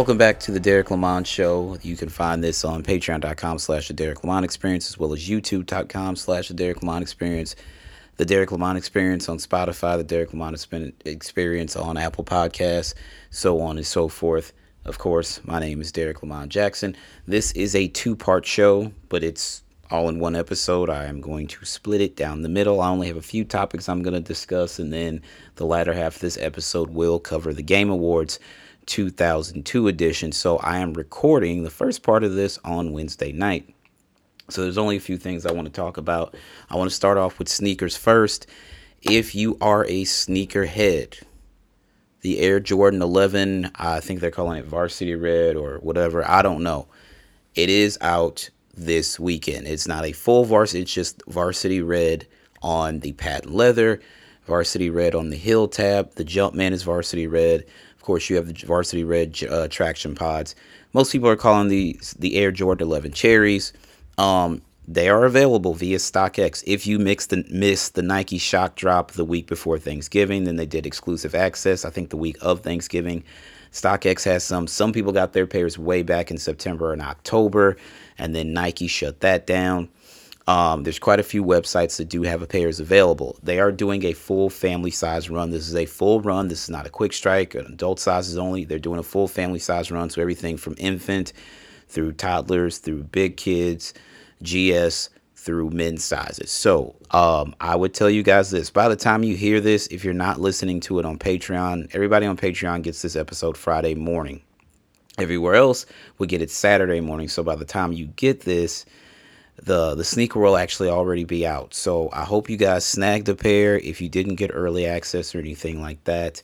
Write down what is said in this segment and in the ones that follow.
Welcome back to the Derek Lamont Show. You can find this on patreon.com slash the Derek Lamont Experience as well as youtube.com slash the Derek Lamont Experience. The Derek Lamont Experience on Spotify, the Derek Lamont Experience on Apple Podcasts, so on and so forth. Of course, my name is Derek Lamont Jackson. This is a two part show, but it's all in one episode. I am going to split it down the middle. I only have a few topics I'm going to discuss, and then the latter half of this episode will cover the Game Awards 2002 edition. So I am recording the first part of this on Wednesday night. So there's only a few things I want to talk about. I want to start off with sneakers first. If you are a sneakerhead, the Air Jordan 11, I think they're calling it Varsity Red or whatever. I don't know. It is out this weekend. It's not a full varsity, it's just Varsity Red on the patent leather, Varsity Red on the heel tab. The Jumpman is Varsity Red. Of course, you have the varsity red uh, traction pods. Most people are calling the the Air Jordan 11 cherries. Um, they are available via StockX. If you mix the miss the Nike Shock Drop the week before Thanksgiving, then they did exclusive access. I think the week of Thanksgiving, StockX has some. Some people got their pairs way back in September and October, and then Nike shut that down. Um, there's quite a few websites that do have a pairs available. They are doing a full family size run. This is a full run. This is not a quick strike. An adult sizes only. They're doing a full family size run. So everything from infant through toddlers, through big kids, GS, through men's sizes. So um, I would tell you guys this. By the time you hear this, if you're not listening to it on Patreon, everybody on Patreon gets this episode Friday morning. Everywhere else, we get it Saturday morning. So by the time you get this, the the sneaker will actually already be out. So I hope you guys snagged a pair. If you didn't get early access or anything like that,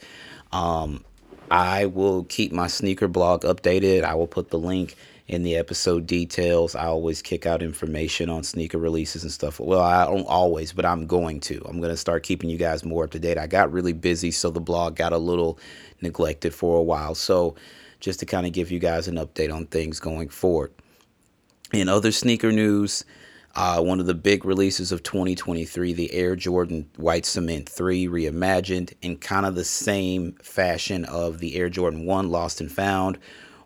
um, I will keep my sneaker blog updated. I will put the link in the episode details. I always kick out information on sneaker releases and stuff. Well, I don't always, but I'm going to. I'm going to start keeping you guys more up to date. I got really busy, so the blog got a little neglected for a while. So just to kind of give you guys an update on things going forward. In other sneaker news, uh, one of the big releases of 2023, the Air Jordan White Cement 3 reimagined in kind of the same fashion of the Air Jordan 1 Lost and Found,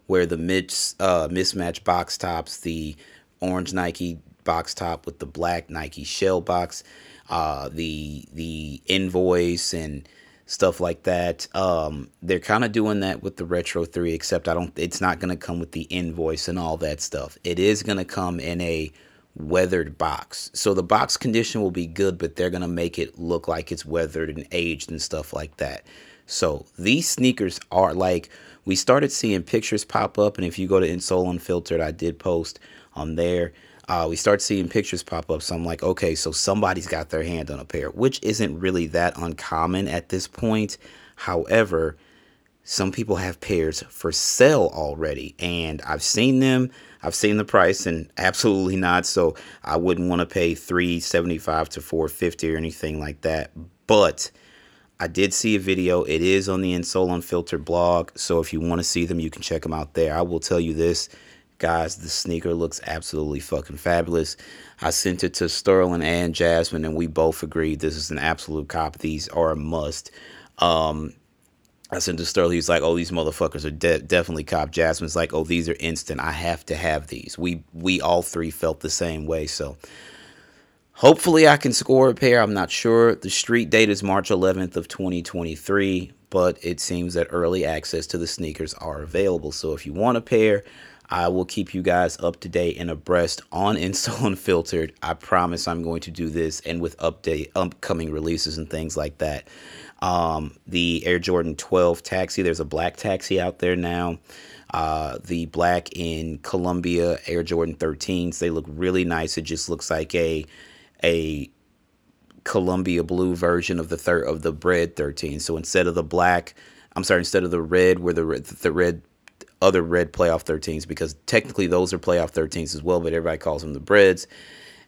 where the mis- uh, mismatched box tops, the orange Nike box top with the black Nike shell box, uh, the the invoice and stuff like that. Um, they're kind of doing that with the Retro 3, except I don't. It's not going to come with the invoice and all that stuff. It is going to come in a weathered box. So the box condition will be good, but they're going to make it look like it's weathered and aged and stuff like that. So these sneakers are like we started seeing pictures pop up, and if you go to Insole Unfiltered, I did post on there uh, we start seeing pictures pop up. So I'm like, okay, so somebody's got their hand on a pair, which isn't really that uncommon at this point. However, some people have pairs for sale already, and I've seen them. I've seen the price, and absolutely not. So I wouldn't want to pay three seventy five to four fifty or anything like that. But I did see a video. It is on the Insole Unfiltered blog. So if you want to see them, you can check them out there. I will tell you this Guys, the sneaker looks absolutely fucking fabulous. I sent it to Sterling and Jasmine, and we both agreed this is an absolute cop. These are a must. Um, I sent to Sterling. He's like, "Oh, these motherfuckers are de- definitely cop." Jasmine's like, "Oh, these are instant. I have to have these." We we all three felt the same way. So hopefully, I can score a pair. I'm not sure. The street date is March 11th of 2023, but it seems that early access to the sneakers are available. So if you want a pair, I will keep you guys up to date and abreast on Insole Unfiltered. I promise I'm going to do this and with update upcoming releases and things like that. Um, the Air Jordan 12 taxi, there's a black taxi out there now. Uh, the black in Columbia Air Jordan 13s, they look really nice. It just looks like a a Columbia blue version of the third of the red 13. So instead of the black, I'm sorry, instead of the red where the red, the red other red playoff 13s because technically those are playoff 13s as well, but everybody calls them the Breds.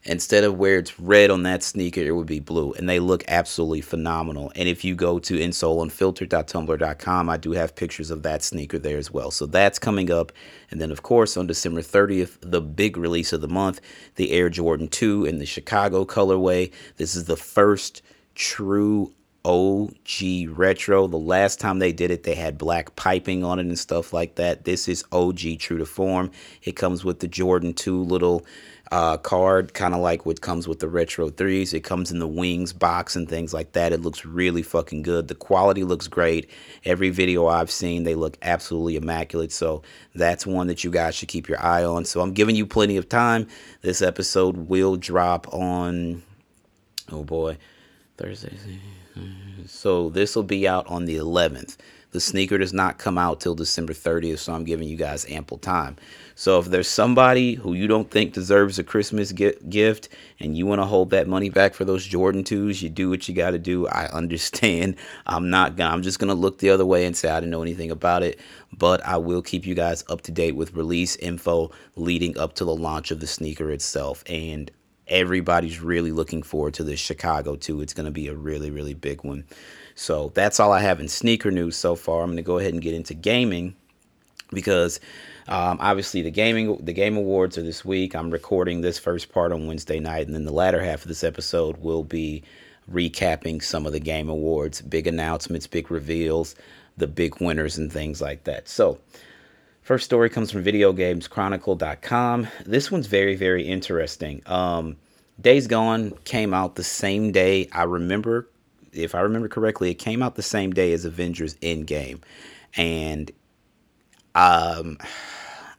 Instead of where it's red on that sneaker, it would be blue. And they look absolutely phenomenal. And if you go to insoleunfiltered.tumblr.com, I do have pictures of that sneaker there as well. So that's coming up. And then, of course, on December 30th, the big release of the month, the Air Jordan 2 in the Chicago colorway. This is the first true OG retro. The last time they did it, they had black piping on it and stuff like that. This is OG true to form. It comes with the Jordan 2 little uh, card, kind of like what comes with the Retro 3s. It comes in the Wings box and things like that. It looks really fucking good. The quality looks great. Every video I've seen, they look absolutely immaculate. So that's one that you guys should keep your eye on. So I'm giving you plenty of time. This episode will drop on, oh boy, Thursday. So this will be out on the 11th. The sneaker does not come out till December 30th, so I'm giving you guys ample time. So if there's somebody who you don't think deserves a Christmas gift and you want to hold that money back for those Jordan 2s, you do what you got to do. I understand. I'm not gonna I'm just going to look the other way and say I didn't know anything about it, but I will keep you guys up to date with release info leading up to the launch of the sneaker itself and everybody's really looking forward to this Chicago too. It's going to be a really really big one. So that's all I have in sneaker news so far. I'm going to go ahead and get into gaming because um, obviously the gaming the game awards are this week. I'm recording this first part on Wednesday night, and then the latter half of this episode will be recapping some of the game awards, big announcements, big reveals, the big winners, and things like that. So. First story comes from VideoGamesChronicle.com. This one's very, very interesting. Um, Days Gone came out the same day. I remember if I remember correctly, it came out the same day as Avengers Endgame. And um,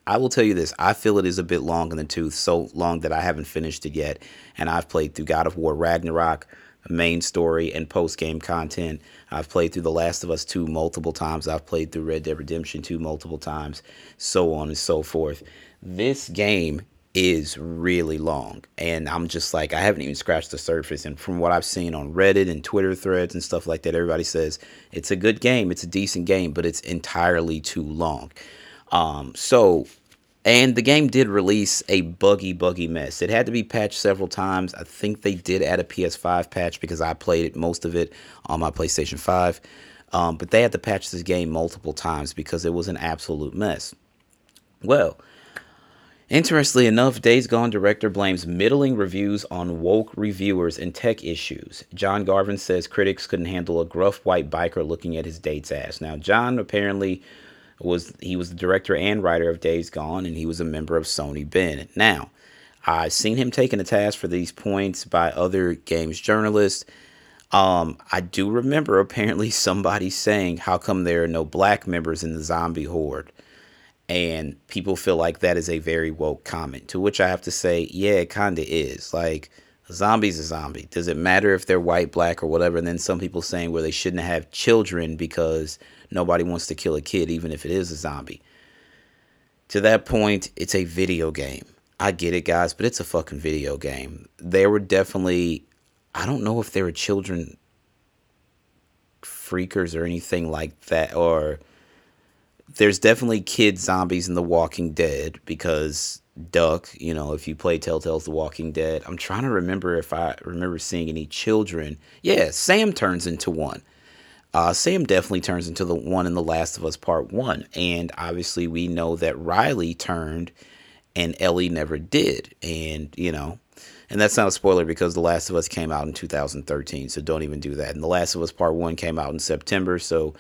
I will tell you this I feel it is a bit long in the tooth, so long that I haven't finished it yet. And I've played through God of War Ragnarok, main story, and post game content. I've played through The Last of Us 2 multiple times. I've played through Red Dead Redemption 2 multiple times, so on and so forth. This game is really long. And I'm just like, I haven't even scratched the surface. And from what I've seen on Reddit and Twitter threads and stuff like that, everybody says it's a good game, it's a decent game, but it's entirely too long. Um, so, and the game did release a buggy, buggy mess. It had to be patched several times. I think they did add a PS5 patch because I played it, most of it on my PlayStation 5. Um, but they had to patch this game multiple times because it was an absolute mess. Well, Interestingly enough, Days Gone director blames middling reviews on woke reviewers and tech issues. John Garvin says critics couldn't handle a gruff white biker looking at his date's ass. Now, John apparently was he was the director and writer of Days Gone, and he was a member of Sony Bend. Now, I've seen him taken a task for these points by other games journalists. Um, I do remember apparently somebody saying, "How come there are no black members in the zombie horde?" And people feel like that is a very woke comment to which i have to say yeah it kind of is. Like zombies a zombie. Does it matter if they're white black or whatever? And then some people saying where well, they shouldn't have children because nobody wants to kill a kid even if it is a zombie. To that point it's a video game. I get it guys but it's a fucking video game. There were definitely i don't know if there were children freakers or anything like that or there's definitely kid zombies in The Walking Dead because Duck, you know, if you play Telltale's The Walking Dead, I'm trying to remember if I remember seeing any children. Yeah, Sam turns into one. Uh, Sam definitely turns into the one in The Last of Us Part 1. And obviously, we know that Riley turned and Ellie never did. And, you know, and that's not a spoiler because The Last of Us came out in 2013. So don't even do that. And The Last of Us Part 1 came out in September. So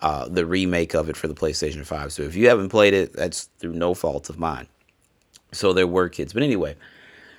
uh, the remake of it for the PlayStation 5. So if you haven't played it, that's through no fault of mine. So there were kids. But anyway,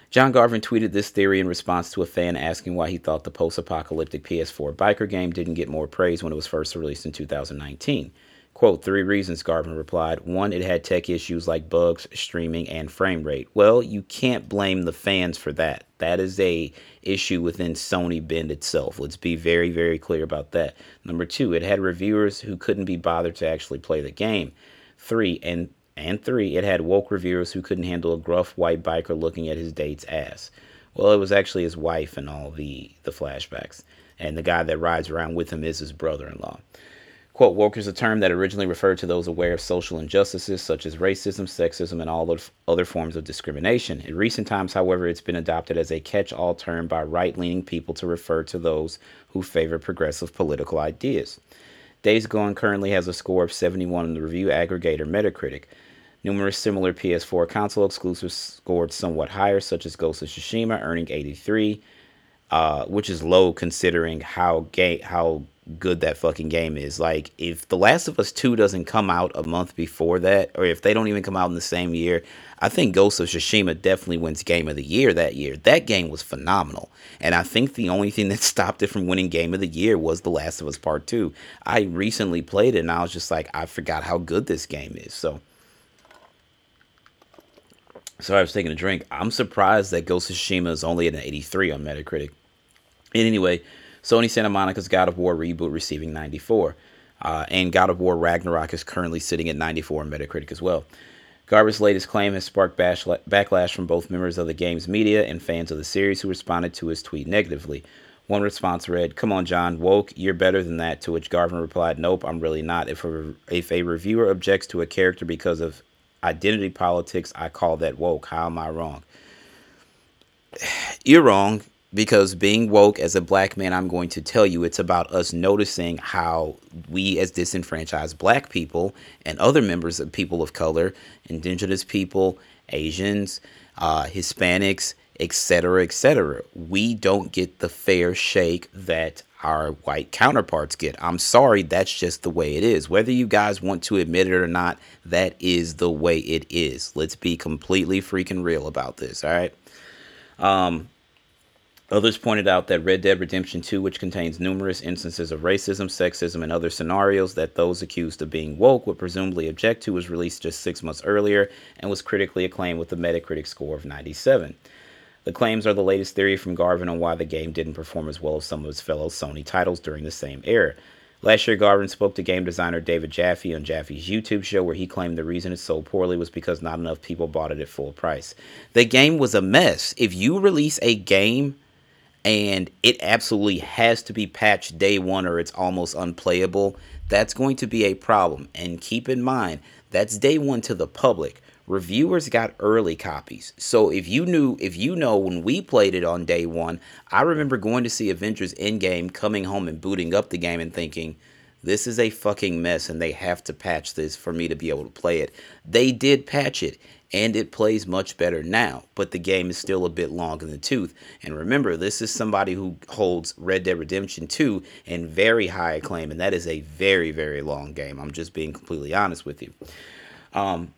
John Garvin tweeted this theory in response to a fan asking why he thought the post apocalyptic PS4 biker game didn't get more praise when it was first released in 2019. Quote, three reasons, Garvin replied. One, it had tech issues like bugs, streaming, and frame rate. Well, you can't blame the fans for that. That is a issue within Sony Bend itself. Let's be very, very clear about that. Number two, it had reviewers who couldn't be bothered to actually play the game. Three, and and three, it had woke reviewers who couldn't handle a gruff white biker looking at his date's ass. Well, it was actually his wife and all the the flashbacks. And the guy that rides around with him is his brother-in-law. Quote, woke is a term that originally referred to those aware of social injustices such as racism, sexism, and all of other forms of discrimination. In recent times, however, it's been adopted as a catch all term by right leaning people to refer to those who favor progressive political ideas. Days Gone currently has a score of 71 in the review aggregator Metacritic. Numerous similar PS4 console exclusives scored somewhat higher, such as Ghost of Tsushima, earning 83. uh, which is low considering how gay how good that fucking game is. Like if The Last of Us 2 doesn't come out a month before that, or if they don't even come out in the same year, I think Ghost of Tsushima definitely wins Game of the Year that year. That game was phenomenal. And I think the only thing that stopped it from winning Game of the Year was The Last of Us Part 2. I recently played it and I was just like, I forgot how good this game is. So Sorry, I was taking a drink. I'm surprised that Ghost of Tsushima is only at an 83 on Metacritic. And anyway, Sony Santa Monica's God of War reboot receiving 94. Uh, and God of War Ragnarok is currently sitting at 94 on Metacritic as well. Garvin's latest claim has sparked backlash from both members of the game's media and fans of the series who responded to his tweet negatively. One response read, Come on, John, woke, you're better than that. To which Garvin replied, Nope, I'm really not. If a, if a reviewer objects to a character because of identity politics, I call that woke. How am I wrong? You're wrong because being woke as a black man, I'm going to tell you it's about us noticing how we, as disenfranchised black people and other members of people of color, indigenous people, Asians, uh, Hispanics, etc., etc., we don't get the fair shake that our white counterparts get. I'm sorry, that's just the way it is. Whether you guys want to admit it or not, that is the way it is. Let's be completely freaking real about this, all right? Um, Others pointed out that Red Dead Redemption 2, which contains numerous instances of racism, sexism, and other scenarios that those accused of being woke would presumably object to, was released just six months earlier and was critically acclaimed with a Metacritic score of 97. The claims are the latest theory from Garvin on why the game didn't perform as well as some of its fellow Sony titles during the same era. Last year, Garvin spoke to game designer David Jaffe on Jaffe's YouTube show, where he claimed the reason it sold poorly was because not enough people bought it at full price. The game was a mess. If you release a game and it absolutely has to be patched day one or it's almost unplayable, that's going to be a problem. And keep in mind, that's day one to the public. Reviewers got early copies. So if you knew, if you know when we played it on day one, I remember going to see Avengers Endgame, coming home and booting up the game and thinking, this is a fucking mess and they have to patch this for me to be able to play it. They did patch it and it plays much better now, but the game is still a bit long in the tooth. And remember, this is somebody who holds Red Dead Redemption 2 in very high acclaim, and that is a very, very long game. I'm just being completely honest with you. Um,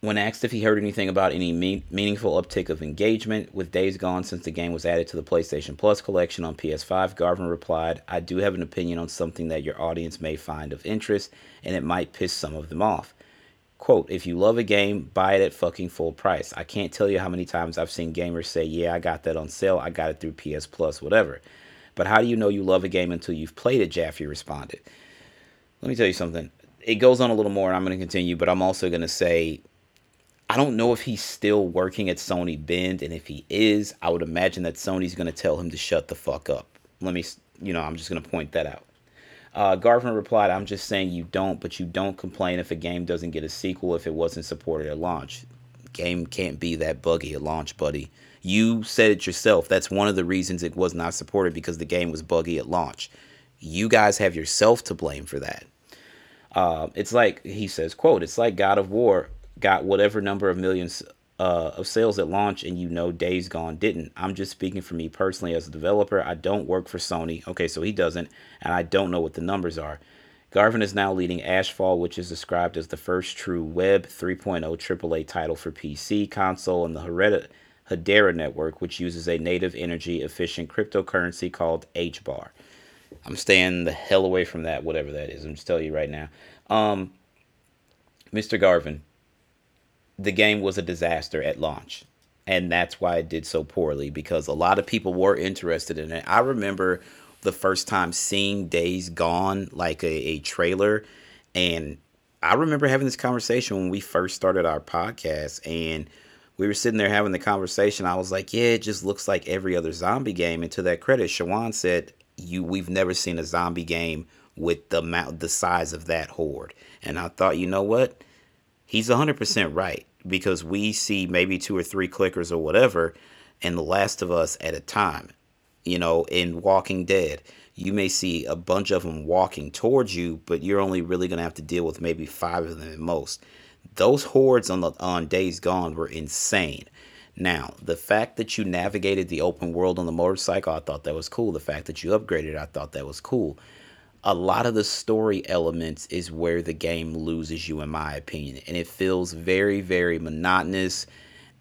when asked if he heard anything about any me- meaningful uptick of engagement with Days Gone since the game was added to the PlayStation Plus collection on PS5, Garvin replied, I do have an opinion on something that your audience may find of interest, and it might piss some of them off. Quote, if you love a game, buy it at fucking full price. I can't tell you how many times I've seen gamers say, yeah, I got that on sale. I got it through PS Plus, whatever. But how do you know you love a game until you've played it? Jaffe responded. Let me tell you something. It goes on a little more, and I'm going to continue, but I'm also going to say, I don't know if he's still working at Sony Bend, and if he is, I would imagine that Sony's going to tell him to shut the fuck up. Let me, you know, I'm just going to point that out. Uh, Garvin replied, I'm just saying you don't, but you don't complain if a game doesn't get a sequel if it wasn't supported at launch. Game can't be that buggy at launch, buddy. You said it yourself. That's one of the reasons it was not supported because the game was buggy at launch. You guys have yourself to blame for that. Uh, it's like he says, "quote It's like God of War got whatever number of millions uh, of sales at launch and you know Days Gone didn't. I'm just speaking for me personally as a developer. I don't work for Sony. Okay, so he doesn't, and I don't know what the numbers are. Garvin is now leading Ashfall, which is described as the first true Web 3.0 AAA title for PC, console, and the Hedera, Hedera network, which uses a native energy efficient cryptocurrency called HBAR. I'm staying the hell away from that, whatever that is. I'm just telling you right now. Um, Mr. Garvin, the game was a disaster at launch. And that's why it did so poorly because a lot of people were interested in it. I remember the first time seeing Days Gone, like a, a trailer. And I remember having this conversation when we first started our podcast. And we were sitting there having the conversation. I was like, yeah, it just looks like every other zombie game. And to that credit, Shawan said, you we've never seen a zombie game with the amount the size of that horde. And I thought, you know what? He's 100% right because we see maybe two or three clickers or whatever in The Last of Us at a time. You know, in Walking Dead, you may see a bunch of them walking towards you, but you're only really going to have to deal with maybe five of them at most. Those hordes on the on Days Gone were insane. Now, the fact that you navigated the open world on the motorcycle, I thought that was cool. The fact that you upgraded, I thought that was cool. A lot of the story elements is where the game loses you, in my opinion. And it feels very, very monotonous.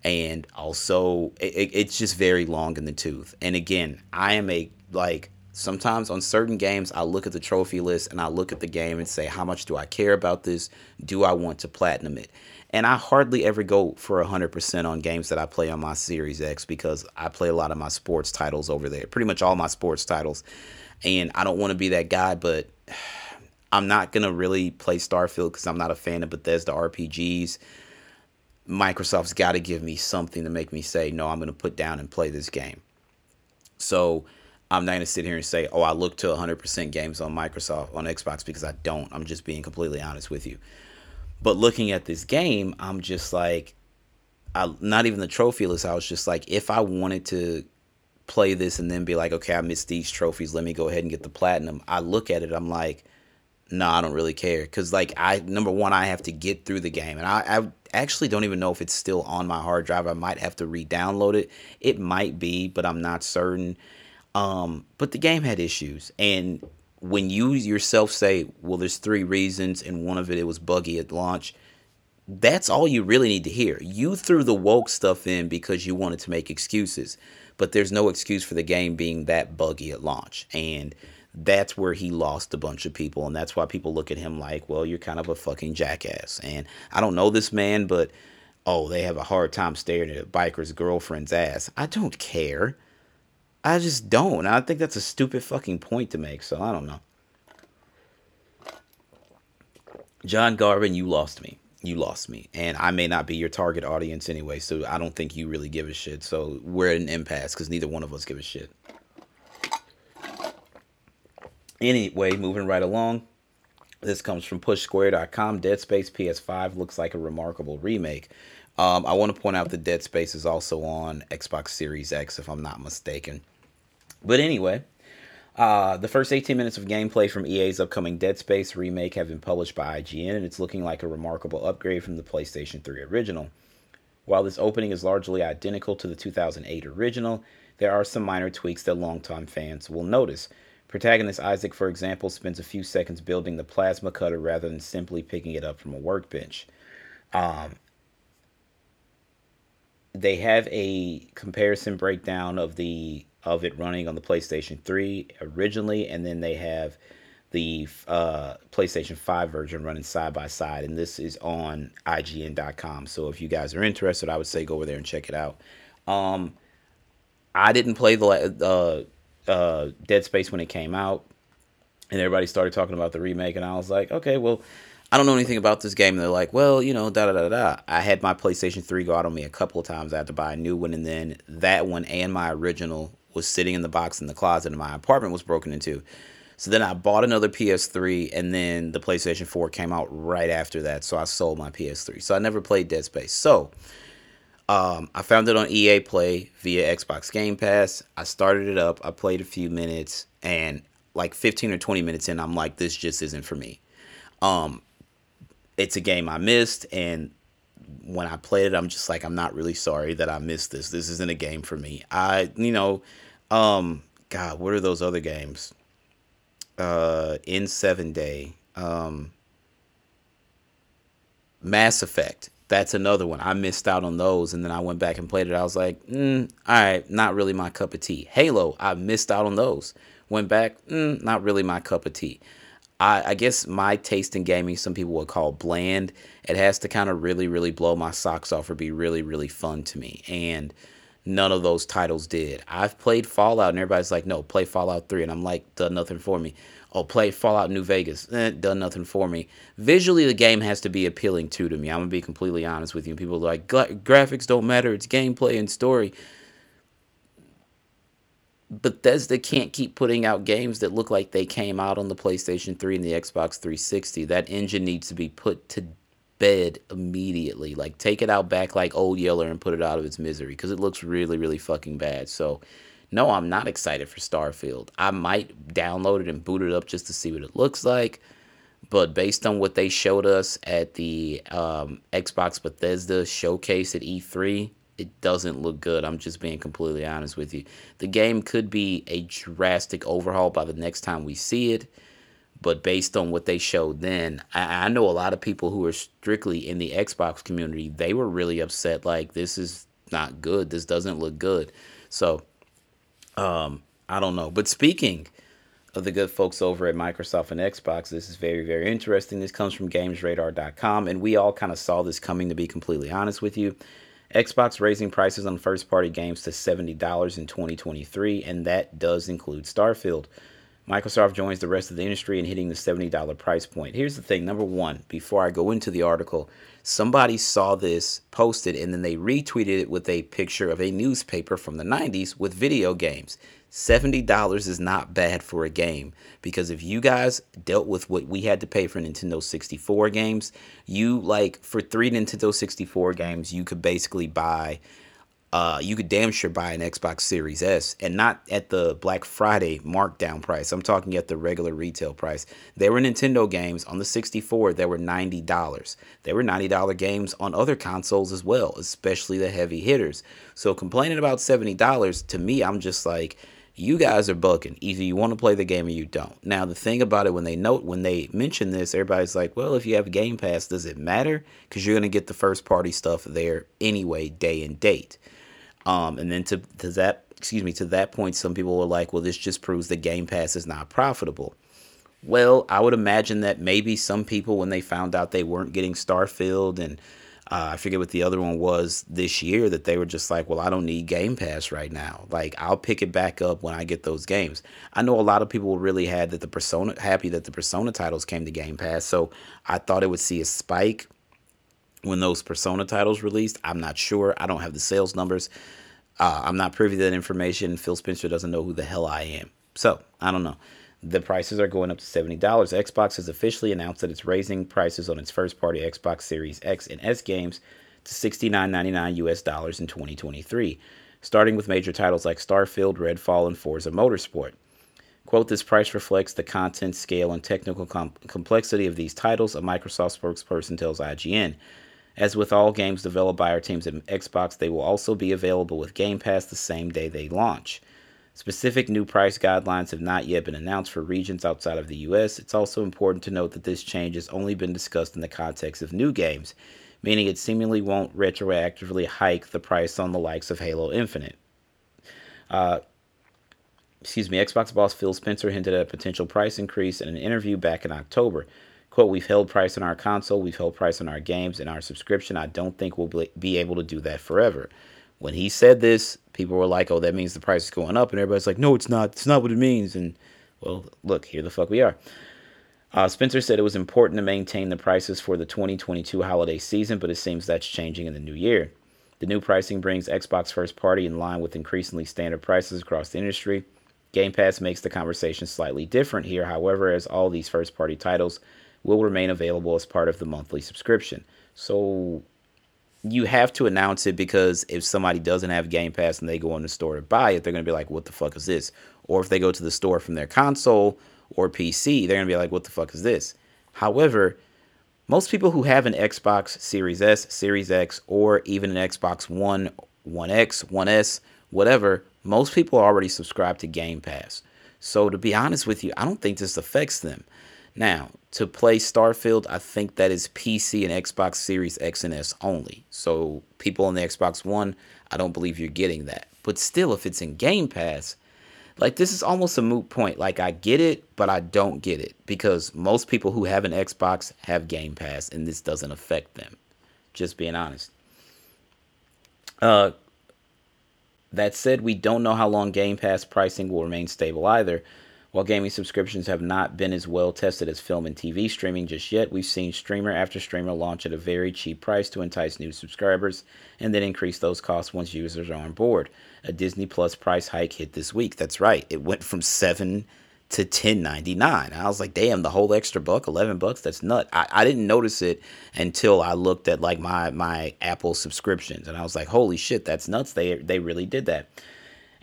And also, it, it's just very long in the tooth. And again, I am a, like, sometimes on certain games, I look at the trophy list and I look at the game and say, how much do I care about this? Do I want to platinum it? And I hardly ever go for 100% on games that I play on my Series X because I play a lot of my sports titles over there, pretty much all my sports titles. And I don't want to be that guy, but I'm not going to really play Starfield because I'm not a fan of Bethesda RPGs. Microsoft's got to give me something to make me say, no, I'm going to put down and play this game. So I'm not going to sit here and say, oh, I look to 100% games on Microsoft, on Xbox, because I don't. I'm just being completely honest with you. But looking at this game, I'm just like, I not even the trophy list. I was just like, if I wanted to play this and then be like, okay, I missed these trophies. Let me go ahead and get the platinum. I look at it. I'm like, no, nah, I don't really care because like I number one, I have to get through the game, and I, I actually don't even know if it's still on my hard drive. I might have to re-download it. It might be, but I'm not certain. Um, but the game had issues, and when you yourself say, well, there's three reasons, and one of it, it was buggy at launch, that's all you really need to hear. You threw the woke stuff in because you wanted to make excuses, but there's no excuse for the game being that buggy at launch. And that's where he lost a bunch of people. And that's why people look at him like, well, you're kind of a fucking jackass. And I don't know this man, but oh, they have a hard time staring at a biker's girlfriend's ass. I don't care. I just don't. I think that's a stupid fucking point to make. So I don't know. John Garvin, you lost me. You lost me. And I may not be your target audience anyway. So I don't think you really give a shit. So we're at an impasse because neither one of us give a shit. Anyway, moving right along. This comes from pushsquare.com. Dead Space PS5 looks like a remarkable remake. Um, I want to point out that Dead Space is also on Xbox Series X, if I'm not mistaken. But anyway, uh, the first 18 minutes of gameplay from EA's upcoming Dead Space remake have been published by IGN, and it's looking like a remarkable upgrade from the PlayStation 3 original. While this opening is largely identical to the 2008 original, there are some minor tweaks that longtime fans will notice. Protagonist Isaac, for example, spends a few seconds building the plasma cutter rather than simply picking it up from a workbench. Um, they have a comparison breakdown of the of it running on the PlayStation 3 originally, and then they have the uh, PlayStation 5 version running side by side, and this is on IGN.com. So if you guys are interested, I would say go over there and check it out. Um, I didn't play the uh, uh, Dead Space when it came out, and everybody started talking about the remake, and I was like, okay, well, I don't know anything about this game. And they're like, well, you know, da da da da. I had my PlayStation 3 go out on me a couple of times. I had to buy a new one, and then that one and my original was sitting in the box in the closet and my apartment was broken into. So then I bought another PS3 and then the PlayStation 4 came out right after that. So I sold my PS3. So I never played Dead Space. So um, I found it on EA Play via Xbox Game Pass. I started it up. I played a few minutes and like 15 or 20 minutes in, I'm like, this just isn't for me. Um, it's a game I missed and when I played it, I'm just like, I'm not really sorry that I missed this. This isn't a game for me. I, you know, um, God, what are those other games? Uh, N7 Day, um, Mass Effect. That's another one. I missed out on those, and then I went back and played it. I was like, mm, all right, not really my cup of tea. Halo, I missed out on those. Went back, mm, not really my cup of tea. I, I guess my taste in gaming, some people would call bland. It has to kind of really, really blow my socks off or be really, really fun to me. And none of those titles did. I've played Fallout, and everybody's like, no, play Fallout 3. And I'm like, done nothing for me. Oh, play Fallout New Vegas. Eh, done nothing for me. Visually, the game has to be appealing too to me. I'm going to be completely honest with you. People are like, graphics don't matter. It's gameplay and story. Bethesda can't keep putting out games that look like they came out on the PlayStation 3 and the Xbox 360. That engine needs to be put to bed immediately. Like take it out back like old Yeller and put it out of its misery because it looks really, really fucking bad. So no, I'm not excited for Starfield. I might download it and boot it up just to see what it looks like. But based on what they showed us at the um, Xbox Bethesda showcase at E3, it doesn't look good. I'm just being completely honest with you. The game could be a drastic overhaul by the next time we see it, but based on what they showed then, I, I know a lot of people who are strictly in the Xbox community, they were really upset. Like, this is not good. This doesn't look good. So, um, I don't know. But speaking of the good folks over at Microsoft and Xbox. This is very, very interesting. This comes from GamesRadar.com, and we all kind of saw this coming, to be completely honest with you. Xbox raising prices on first party games to $70 in 2023, and that does include Starfield. Microsoft joins the rest of the industry in hitting the $70 price point. Here's the thing number one, before I go into the article, somebody saw this posted and then they retweeted it with a picture of a newspaper from the 90s with video games. $70 is not bad for a game because if you guys dealt with what we had to pay for Nintendo 64 games, you like for three Nintendo 64 games, you could basically buy uh, you could damn sure buy an Xbox Series S and not at the Black Friday markdown price. I'm talking at the regular retail price. There were Nintendo games on the 64 that were $90. There were $90 games on other consoles as well, especially the heavy hitters. So complaining about $70 to me, I'm just like, you guys are bucking. Either you want to play the game or you don't. Now the thing about it when they note when they mention this, everybody's like, well, if you have Game Pass, does it matter? Because you're gonna get the first party stuff there anyway, day and date. Um, and then to to that excuse me to that point, some people were like, well, this just proves that Game Pass is not profitable. Well, I would imagine that maybe some people, when they found out they weren't getting Starfield and uh, I forget what the other one was this year that they were just like, well, I don't need Game Pass right now. Like, I'll pick it back up when I get those games. I know a lot of people were really had that the Persona happy that the Persona titles came to Game Pass, so I thought it would see a spike when those Persona titles released. I'm not sure. I don't have the sales numbers. Uh, I'm not privy to that information. Phil Spencer doesn't know who the hell I am. So, I don't know the prices are going up to $70. Xbox has officially announced that it's raising prices on its first party Xbox Series X and S games to $69.99 US dollars in 2023, starting with major titles like Starfield, Redfall, and Forza Motorsport. Quote, this price reflects the content scale and technical com- complexity of these titles, a Microsoft spokesperson tells IGN. As with all games developed by our teams at Xbox, they will also be available with Game Pass the same day they launch. Specific new price guidelines have not yet been announced for regions outside of the US. It's also important to note that this change has only been discussed in the context of new games, meaning it seemingly won't retroactively hike the price on the likes of Halo Infinite. Uh, excuse me, Xbox boss Phil Spencer hinted at a potential price increase in an interview back in October. Quote, we've held price on our console, we've held price on our games, and our subscription. I don't think we'll be able to do that forever. When he said this, people were like, "Oh, that means the price is going up," and everybody's like, "No, it's not. It's not what it means." And well, look, here the fuck we are. Uh, Spencer said it was important to maintain the prices for the 2022 holiday season, but it seems that's changing in the new year. The new pricing brings Xbox first party in line with increasingly standard prices across the industry. Game Pass makes the conversation slightly different here, however, as all these first party titles will remain available as part of the monthly subscription. So you have to announce it because if somebody doesn't have Game Pass and they go in the store to buy it, they're going to be like, what the fuck is this? Or if they go to the store from their console or PC, they're going to be like, what the fuck is this? However, most people who have an Xbox Series S, Series X, or even an Xbox One, One X, One S, whatever, most people already subscribed to Game Pass. So to be honest with you, I don't think this affects them. Now, to play Starfield, I think that is PC and Xbox Series X and S only. So, people on the Xbox One, I don't believe you're getting that. But still, if it's in Game Pass, like this is almost a moot point. Like, I get it, but I don't get it because most people who have an Xbox have Game Pass and this doesn't affect them. Just being honest. Uh, that said, we don't know how long Game Pass pricing will remain stable either. While gaming subscriptions have not been as well tested as film and TV streaming just yet, we've seen streamer after streamer launch at a very cheap price to entice new subscribers and then increase those costs once users are on board. A Disney Plus price hike hit this week. That's right. It went from 7 to 10.99. I was like, "Damn, the whole extra buck, 11 bucks, that's nut." I, I didn't notice it until I looked at like my my Apple subscriptions and I was like, "Holy shit, that's nuts. They they really did that."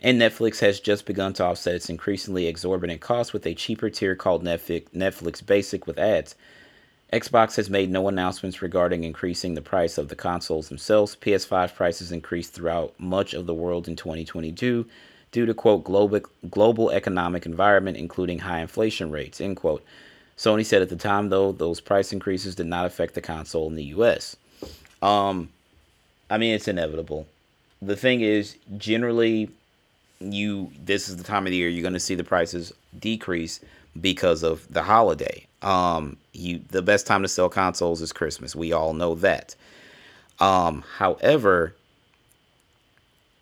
And Netflix has just begun to offset its increasingly exorbitant costs with a cheaper tier called Netflix, Netflix Basic with ads. Xbox has made no announcements regarding increasing the price of the consoles themselves. PS5 prices increased throughout much of the world in 2022 due to quote global global economic environment including high inflation rates end quote. Sony said at the time though those price increases did not affect the console in the US. Um I mean it's inevitable. The thing is generally you this is the time of the year you're going to see the prices decrease because of the holiday. Um, you the best time to sell consoles is Christmas. We all know that. Um, however,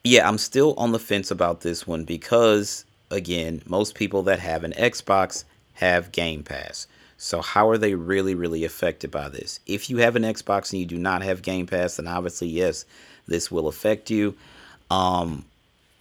yeah, I'm still on the fence about this one because again, most people that have an Xbox have Game Pass. So how are they really really affected by this? If you have an Xbox and you do not have Game Pass, then obviously yes, this will affect you. Um,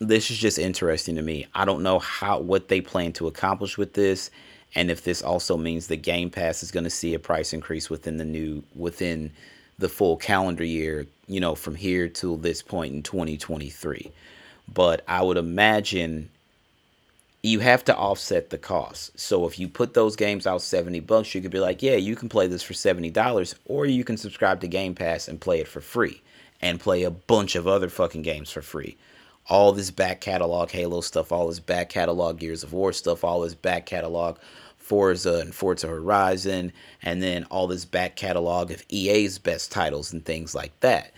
this is just interesting to me. I don't know how what they plan to accomplish with this and if this also means the Game Pass is going to see a price increase within the new within the full calendar year, you know, from here till this point in 2023. But I would imagine you have to offset the cost. So if you put those games out 70 bucks, you could be like, yeah, you can play this for $70 or you can subscribe to Game Pass and play it for free and play a bunch of other fucking games for free. All this back catalog Halo stuff, all this back catalog Gears of War stuff, all this back catalog Forza and Forza Horizon, and then all this back catalog of EA's best titles and things like that.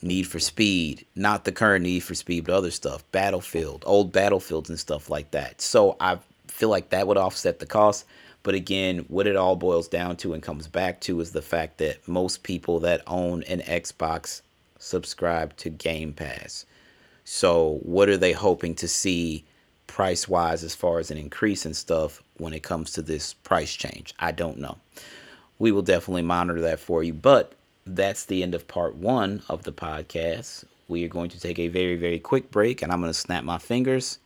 Need for Speed, not the current Need for Speed, but other stuff. Battlefield, old Battlefields and stuff like that. So I feel like that would offset the cost. But again, what it all boils down to and comes back to is the fact that most people that own an Xbox subscribe to Game Pass. So what are they hoping to see price wise as far as an increase and stuff when it comes to this price change. I don't know. We will definitely monitor that for you. But that's the end of part one of the podcast. We are going to take a very, very quick break and I'm going to snap my fingers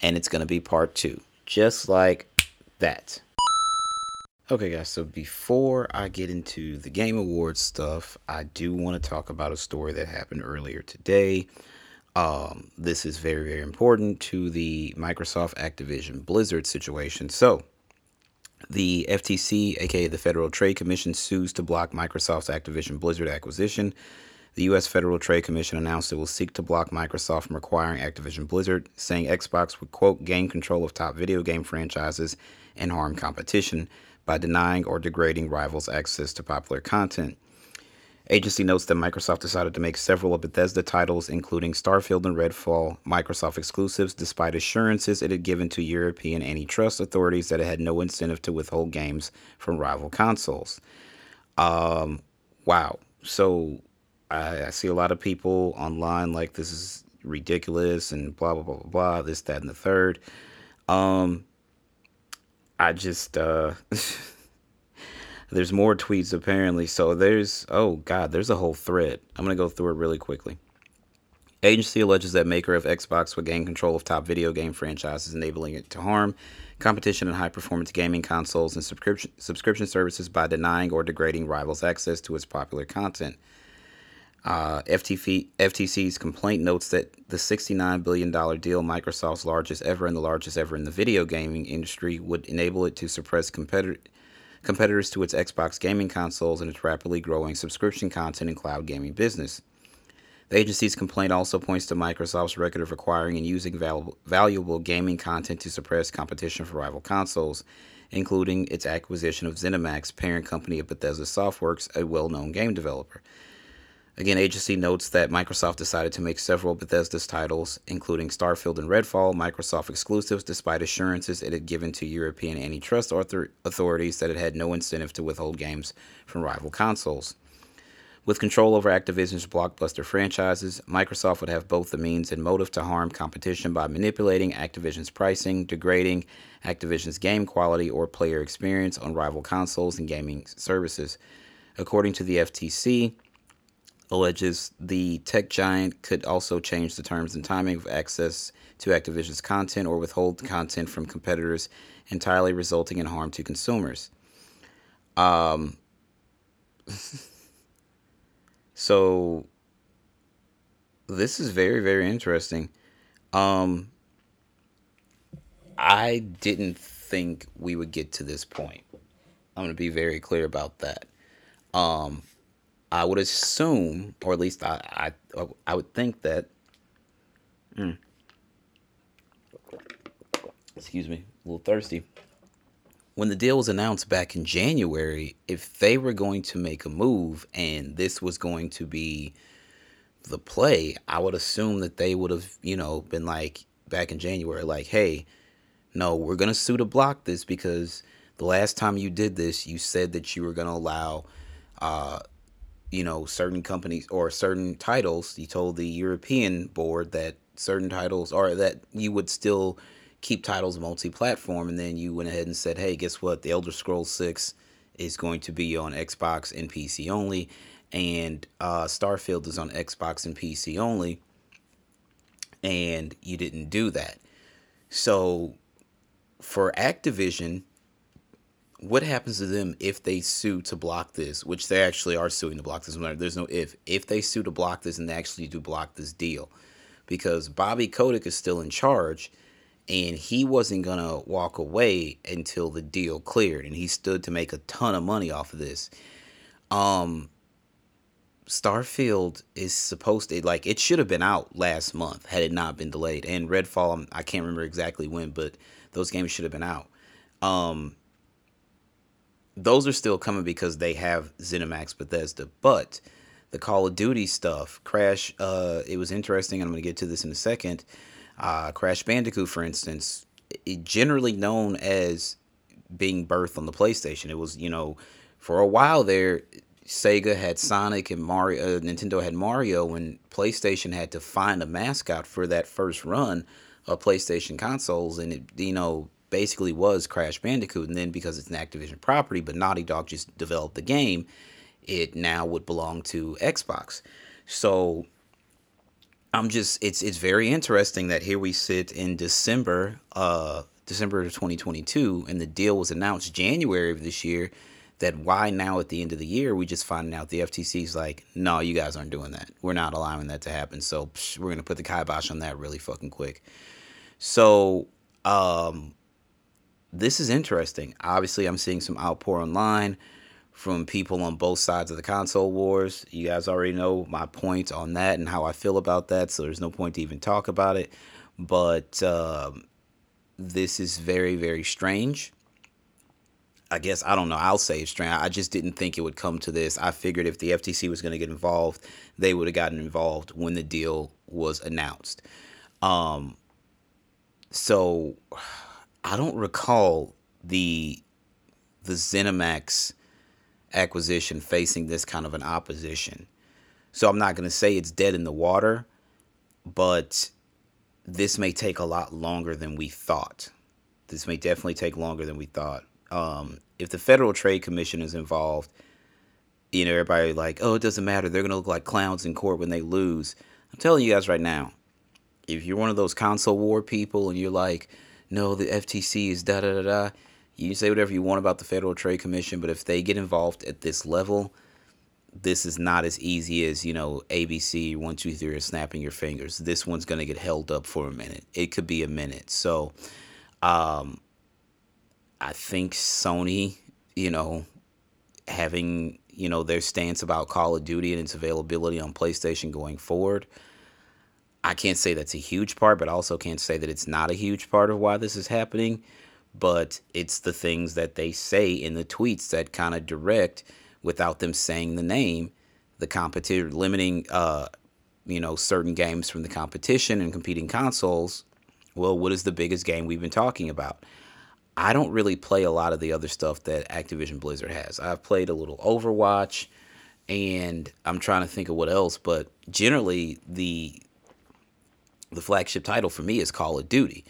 and it's going to be part two. Just like that. Okay, guys, so before I get into the Game Awards stuff, I do want to talk about a story that happened earlier today. Um, this is very, very important to the Microsoft Activision Blizzard situation. So, the FTC, aka the Federal Trade Commission, sues to block Microsoft's Activision Blizzard acquisition. The U.S. Federal Trade Commission announced it will seek to block Microsoft from acquiring Activision Blizzard, saying Xbox would, quote, gain control of top video game franchises and harm competition by denying or degrading rivals' access to popular content. Agency notes that Microsoft decided to make several of Bethesda titles, including Starfield and Redfall, Microsoft exclusives, despite assurances it had given to European antitrust authorities that it had no incentive to withhold games from rival consoles. Um, wow. So I, I see a lot of people online like this is ridiculous and blah blah blah blah blah. This, that, and the third. Um, I just uh. There's more tweets apparently. So there's, oh God, there's a whole thread. I'm going to go through it really quickly. Agency alleges that maker of Xbox would gain control of top video game franchises, enabling it to harm competition in high performance gaming consoles and subscription subscription services by denying or degrading rivals access to its popular content. Uh, FTC, FTC's complaint notes that the $69 billion deal, Microsoft's largest ever and the largest ever in the video gaming industry, would enable it to suppress competitor competitors to its Xbox gaming consoles and its rapidly growing subscription content and cloud gaming business. The agency's complaint also points to Microsoft's record of acquiring and using valuable, valuable gaming content to suppress competition for rival consoles, including its acquisition of ZeniMax, parent company of Bethesda Softworks, a well known game developer. Again, agency notes that Microsoft decided to make several Bethesda's titles, including Starfield and Redfall, Microsoft exclusives, despite assurances it had given to European antitrust author- authorities that it had no incentive to withhold games from rival consoles. With control over Activision's blockbuster franchises, Microsoft would have both the means and motive to harm competition by manipulating Activision's pricing, degrading Activision's game quality or player experience on rival consoles and gaming services. According to the FTC, alleges the tech giant could also change the terms and timing of access to Activision's content or withhold content from competitors, entirely resulting in harm to consumers. Um, so this is very very interesting. Um, I didn't think we would get to this point. I'm going to be very clear about that. Um, I would assume, or at least I, I, I would think that. Mm, excuse me, a little thirsty. When the deal was announced back in January, if they were going to make a move and this was going to be the play, I would assume that they would have, you know, been like back in January, like, hey, no, we're going to sue to block this because the last time you did this, you said that you were going to allow, uh, you know, certain companies or certain titles. You told the European board that certain titles or that you would still keep titles multi-platform and then you went ahead and said hey guess what the elder scrolls 6 is going to be on xbox and pc only and uh, starfield is on xbox and pc only and you didn't do that so for activision what happens to them if they sue to block this which they actually are suing to block this there's no if if they sue to block this and they actually do block this deal? Because bobby kotick is still in charge and he wasn't going to walk away until the deal cleared and he stood to make a ton of money off of this. Um starfield is supposed to like it should have been out last month had it not been delayed and redfall i can't remember exactly when but those games should have been out. Um those are still coming because they have ZeniMax Bethesda. But the Call of Duty stuff, Crash, uh, it was interesting. I'm going to get to this in a second. Uh, Crash Bandicoot, for instance, generally known as being birthed on the PlayStation. It was, you know, for a while there, Sega had Sonic and Mario, uh, Nintendo had Mario, and PlayStation had to find a mascot for that first run of PlayStation consoles, and it, you know, basically was Crash Bandicoot. And then because it's an Activision property, but Naughty Dog just developed the game, it now would belong to Xbox. So I'm just it's it's very interesting that here we sit in December, uh, December of 2022, and the deal was announced January of this year. That why now at the end of the year we just finding out the FTC's like, no, you guys aren't doing that. We're not allowing that to happen. So psh, we're gonna put the kibosh on that really fucking quick. So um, this is interesting. Obviously, I'm seeing some outpour online from people on both sides of the console wars. You guys already know my point on that and how I feel about that, so there's no point to even talk about it. But um, this is very, very strange. I guess I don't know. I'll say it's strange. I just didn't think it would come to this. I figured if the FTC was going to get involved, they would have gotten involved when the deal was announced. Um, so I don't recall the the ZeniMax acquisition facing this kind of an opposition. So I'm not going to say it's dead in the water, but this may take a lot longer than we thought. This may definitely take longer than we thought. Um, if the Federal Trade Commission is involved, you know, everybody like, oh, it doesn't matter. They're going to look like clowns in court when they lose. I'm telling you guys right now, if you're one of those console war people and you're like, no, the FTC is da da da da, you say whatever you want about the Federal Trade Commission, but if they get involved at this level, this is not as easy as, you know, ABC, one, two, three, or snapping your fingers. This one's going to get held up for a minute. It could be a minute. So, um, I think Sony, you know, having, you know, their stance about Call of Duty and its availability on PlayStation going forward, I can't say that's a huge part, but I also can't say that it's not a huge part of why this is happening but it's the things that they say in the tweets that kind of direct without them saying the name the competitor limiting uh you know certain games from the competition and competing consoles. Well what is the biggest game we've been talking about? I don't really play a lot of the other stuff that activision blizzard has. I've played a little overwatch and i'm trying to think of what else but generally the the flagship title for me is call of duty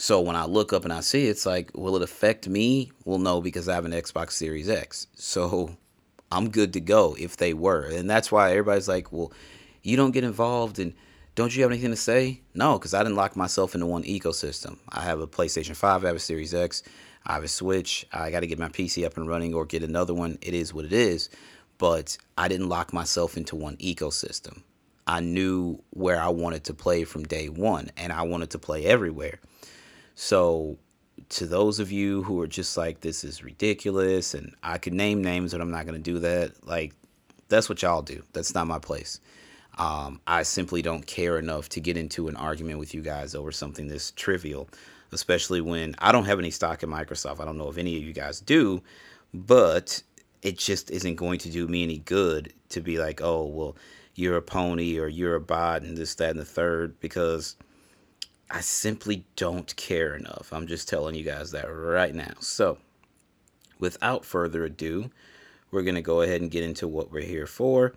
so when I look up and I see it, it's like, will it affect me? Well, no, because I have an Xbox Series X. So I'm good to go if they were. And that's why everybody's like, well, you don't get involved and don't you have anything to say? No, because I didn't lock myself into one ecosystem. I have a PlayStation 5, I have a Series X, I have a Switch. I got to get my PC up and running or get another one. It is what it is. But I didn't lock myself into one ecosystem. I knew where I wanted to play from day one, and I wanted to play everywhere. So to those of you who are just like, this is ridiculous, and I could name names, but I'm not going to do that. Like, that's what y'all do. That's not my place. Um, I simply don't care enough to get into an argument with you guys over something this trivial, especially when I don't have any stock in Microsoft. I don't know if any of you guys do, but it just isn't going to do me any good to be like, oh, well, you're a pony or you're a bot and this, that, and the third, because I simply don't care enough. I'm just telling you guys that right now. So, without further ado, we're going to go ahead and get into what we're here for.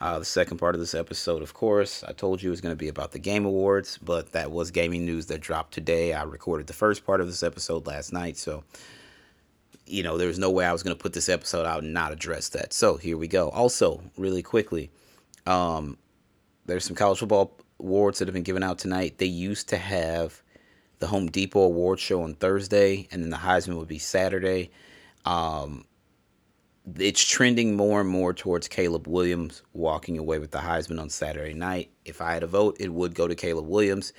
Uh, the second part of this episode, of course, I told you it was going to be about the Game Awards, but that was gaming news that dropped today. I recorded the first part of this episode last night, so you know there was no way I was going to put this episode out and not address that. So here we go. Also, really quickly, um, there's some college football awards that have been given out tonight. They used to have the Home Depot Award Show on Thursday, and then the Heisman would be Saturday. Um, it's trending more and more towards Caleb Williams walking away with the Heisman on Saturday night. If I had a vote, it would go to Caleb Williams.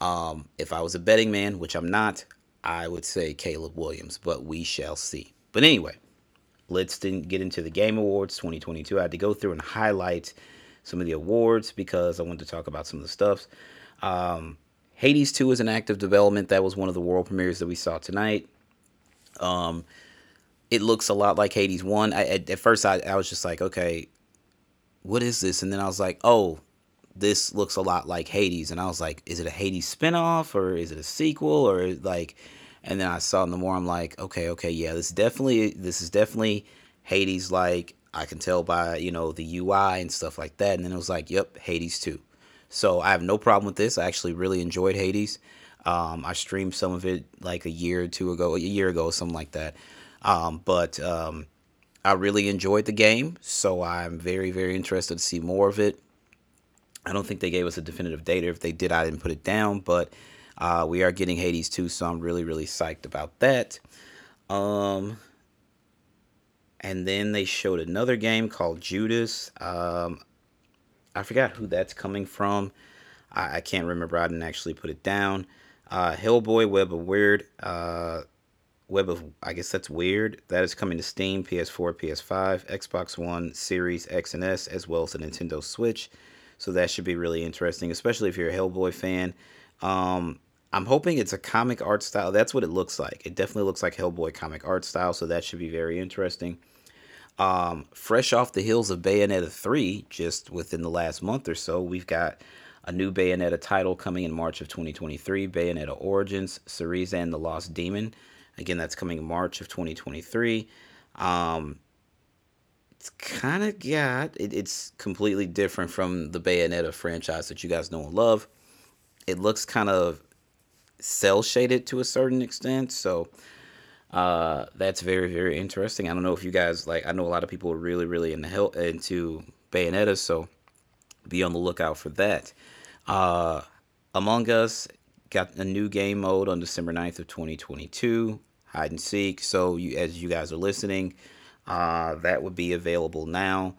Um, if I was a betting man, which I'm not, I would say Caleb Williams, but we shall see. But anyway, let's get into the Game Awards 2022. I had to go through and highlight some of the awards because I wanted to talk about some of the stuffs. Um, Hades 2 is an active development. That was one of the world premieres that we saw tonight. Um, it looks a lot like Hades One. I, at, at first, I, I was just like, okay, what is this? And then I was like, oh, this looks a lot like Hades. And I was like, is it a Hades spinoff or is it a sequel or like? And then I saw and the more. I'm like, okay, okay, yeah, this definitely this is definitely Hades. Like I can tell by you know the UI and stuff like that. And then it was like, yep, Hades 2. So I have no problem with this. I actually really enjoyed Hades. Um, I streamed some of it like a year or two ago, a year ago, something like that. Um, but um, I really enjoyed the game, so I'm very, very interested to see more of it. I don't think they gave us a definitive date. Or if they did, I didn't put it down, but uh, we are getting Hades 2, so I'm really, really psyched about that. Um, and then they showed another game called Judas. Um, I forgot who that's coming from. I, I, can't remember. I didn't actually put it down. Uh, Hellboy Web of Weird. Uh, Web of, I guess that's weird. That is coming to Steam, PS4, PS5, Xbox One, Series X and S, as well as the Nintendo Switch. So that should be really interesting, especially if you're a Hellboy fan. Um, I'm hoping it's a comic art style. That's what it looks like. It definitely looks like Hellboy comic art style, so that should be very interesting. Um, fresh off the heels of Bayonetta 3, just within the last month or so, we've got a new Bayonetta title coming in March of 2023 Bayonetta Origins, Cereza and the Lost Demon. Again, that's coming in March of 2023. Um, it's kind of got it, it's completely different from the Bayonetta franchise that you guys know and love. It looks kind of cell shaded to a certain extent, so uh, that's very very interesting. I don't know if you guys like. I know a lot of people are really really into into Bayonetta, so be on the lookout for that. Uh, Among Us got a new game mode on December 9th of 2022, hide and seek. So you, as you guys are listening, uh, that would be available now.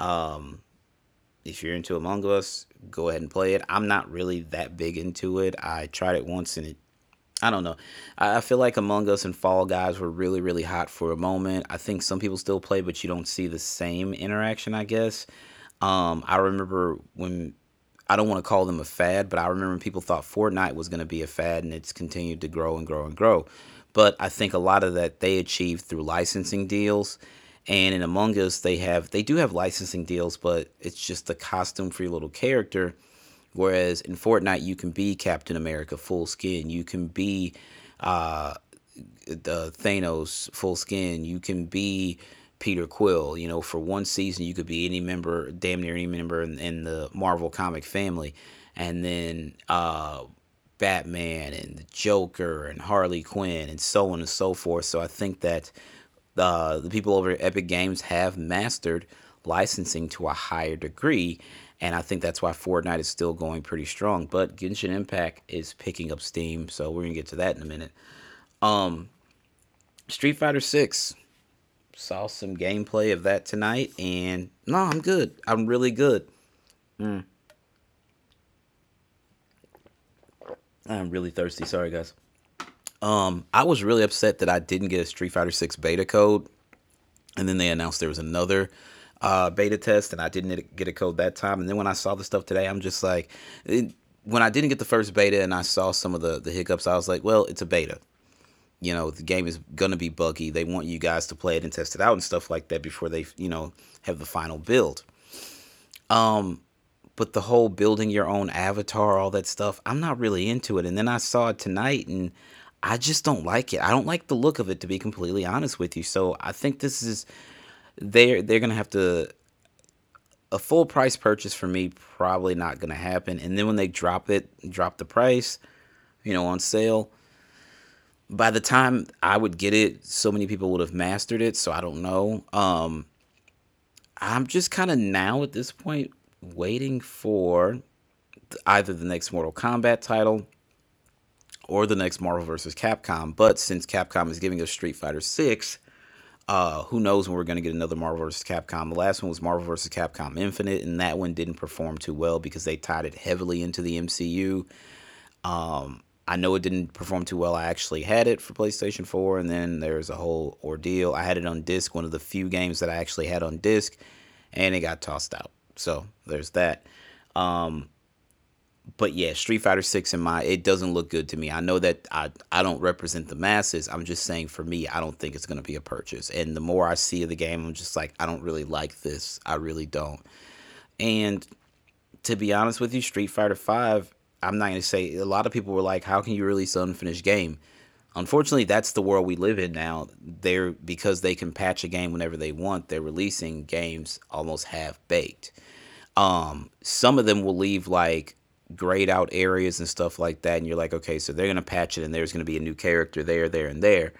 Um, if you're into Among Us, go ahead and play it. I'm not really that big into it. I tried it once and it, I don't know. I feel like Among Us and Fall Guys were really, really hot for a moment. I think some people still play, but you don't see the same interaction, I guess. Um, I remember when I don't want to call them a fad, but I remember people thought Fortnite was going to be a fad and it's continued to grow and grow and grow. But I think a lot of that they achieved through licensing deals. And in Among Us, they have they do have licensing deals, but it's just the costume for your little character. Whereas in Fortnite, you can be Captain America full skin. You can be uh, the Thanos full skin. You can be Peter Quill. You know, for one season, you could be any member, damn near any member in, in the Marvel comic family, and then uh, Batman and the Joker and Harley Quinn and so on and so forth. So I think that uh, the people over at Epic Games have mastered licensing to a higher degree. And I think that's why Fortnite is still going pretty strong. But Genshin Impact is picking up steam. So we're to get to that in a minute. Um, Street Fighter 6 saw some gameplay of that tonight, and no, I'm good. I'm really good. Mm. I'm really thirsty. Sorry, guys. Um, I was really upset that I didn't get a Street Fighter 6 beta code. And then they announced there was another uh, beta test, and I didn't get a code that time. And then when I saw the stuff today, I'm just like, it, when I didn't get the first beta and I saw some of the, the hiccups, I was like, well, it's a beta. You know, the game is to be buggy. They want you guys to play it and test it out and stuff like that before they, you know, have the final build. Um, but the whole building your own avatar, all that stuff, I'm not really into it. And then I saw it tonight and I just don't like it. I don't like the look of it to be completely honest with you. So I think this is they're they're gonna have to a full price purchase for me probably not gonna happen. And then when they drop it, drop the price, you know, on sale. By the time I would get it, so many people would have mastered it. So I don't know. Um, I'm just kind of now at this point waiting for either the next Mortal Kombat title or the next Marvel vs. Capcom. But since Capcom is giving us Street Fighter 6, uh, who knows when we're going to get another Marvel vs. Capcom? The last one was Marvel vs. Capcom Infinite, and that one didn't perform too well because they tied it heavily into the MCU. Um, I know it didn't perform too well. I actually had it for PlayStation 4, and then there's a whole ordeal. I had it on disc, one of the few games that I actually had on disc, and it got tossed out. So there's that. Um, but yeah, Street Fighter Six in my it doesn't look good to me. I know that I I don't represent the masses. I'm just saying for me, I don't think it's gonna be a purchase. And the more I see of the game, I'm just like I don't really like this. I really don't. And to be honest with you, Street Fighter Five, I'm not gonna say a lot of people were like, how can you release an unfinished game? Unfortunately, that's the world we live in now. They're because they can patch a game whenever they want. They're releasing games almost half baked. Um, some of them will leave like grayed out areas and stuff like that, and you're like, okay, so they're gonna patch it, and there's gonna be a new character there, there, and there,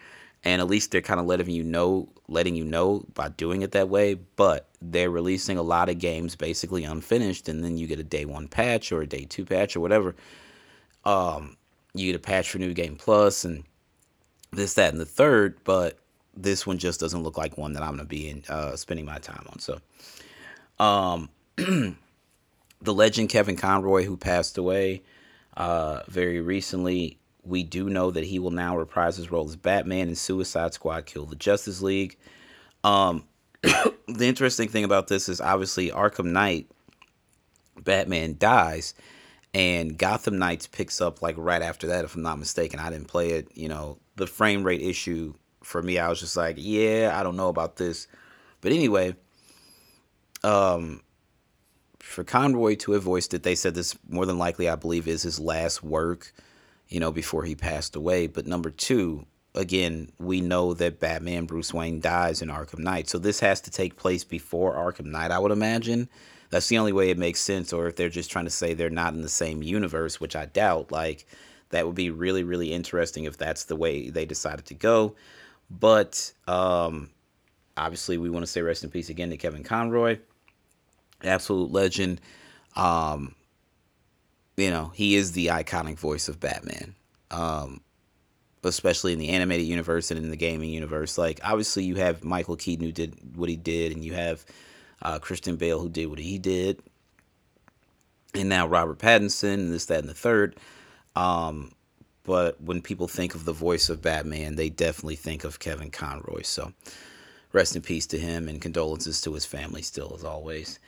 and at least they're kind of letting you know, letting you know by doing it that way. But they're releasing a lot of games basically unfinished, and then you get a day one patch or a day two patch or whatever. Um, you get a patch for New Game Plus and this, that, and the third, but this one just doesn't look like one that I'm gonna be in, uh, spending my time on. So, um. the legend Kevin Conroy, who passed away uh, very recently, we do know that he will now reprise his role as Batman in Suicide Squad Kill the Justice League. Um, the interesting thing about this is obviously Arkham Knight, Batman dies, and Gotham Knights picks up like right after that, if I'm not mistaken. I didn't play it. You know, the frame rate issue for me, I was just like, yeah, I don't know about this. But anyway, um, for Conroy to have voiced it, they said this more than likely, I believe, is his last work, you know, before he passed away. But number two, again, we know that Batman Bruce Wayne dies in Arkham Knight. So this has to take place before Arkham Knight, I would imagine. That's the only way it makes sense. Or if they're just trying to say they're not in the same universe, which I doubt, like, that would be really, really interesting if that's the way they decided to go. But um, obviously, we want to say rest in peace again to Kevin Conroy absolute legend. Um, you know, he is the iconic voice of Batman. Um, especially in the animated universe and in the gaming universe. Like obviously you have Michael Keaton who did what he did, and you have uh, Christian Bale who did what he did, and now Robert Pattinson and this, that, and the third. Um, but when people think of the voice of Batman, they definitely think of Kevin Conroy. So rest in peace to him and condolences to his family still as always.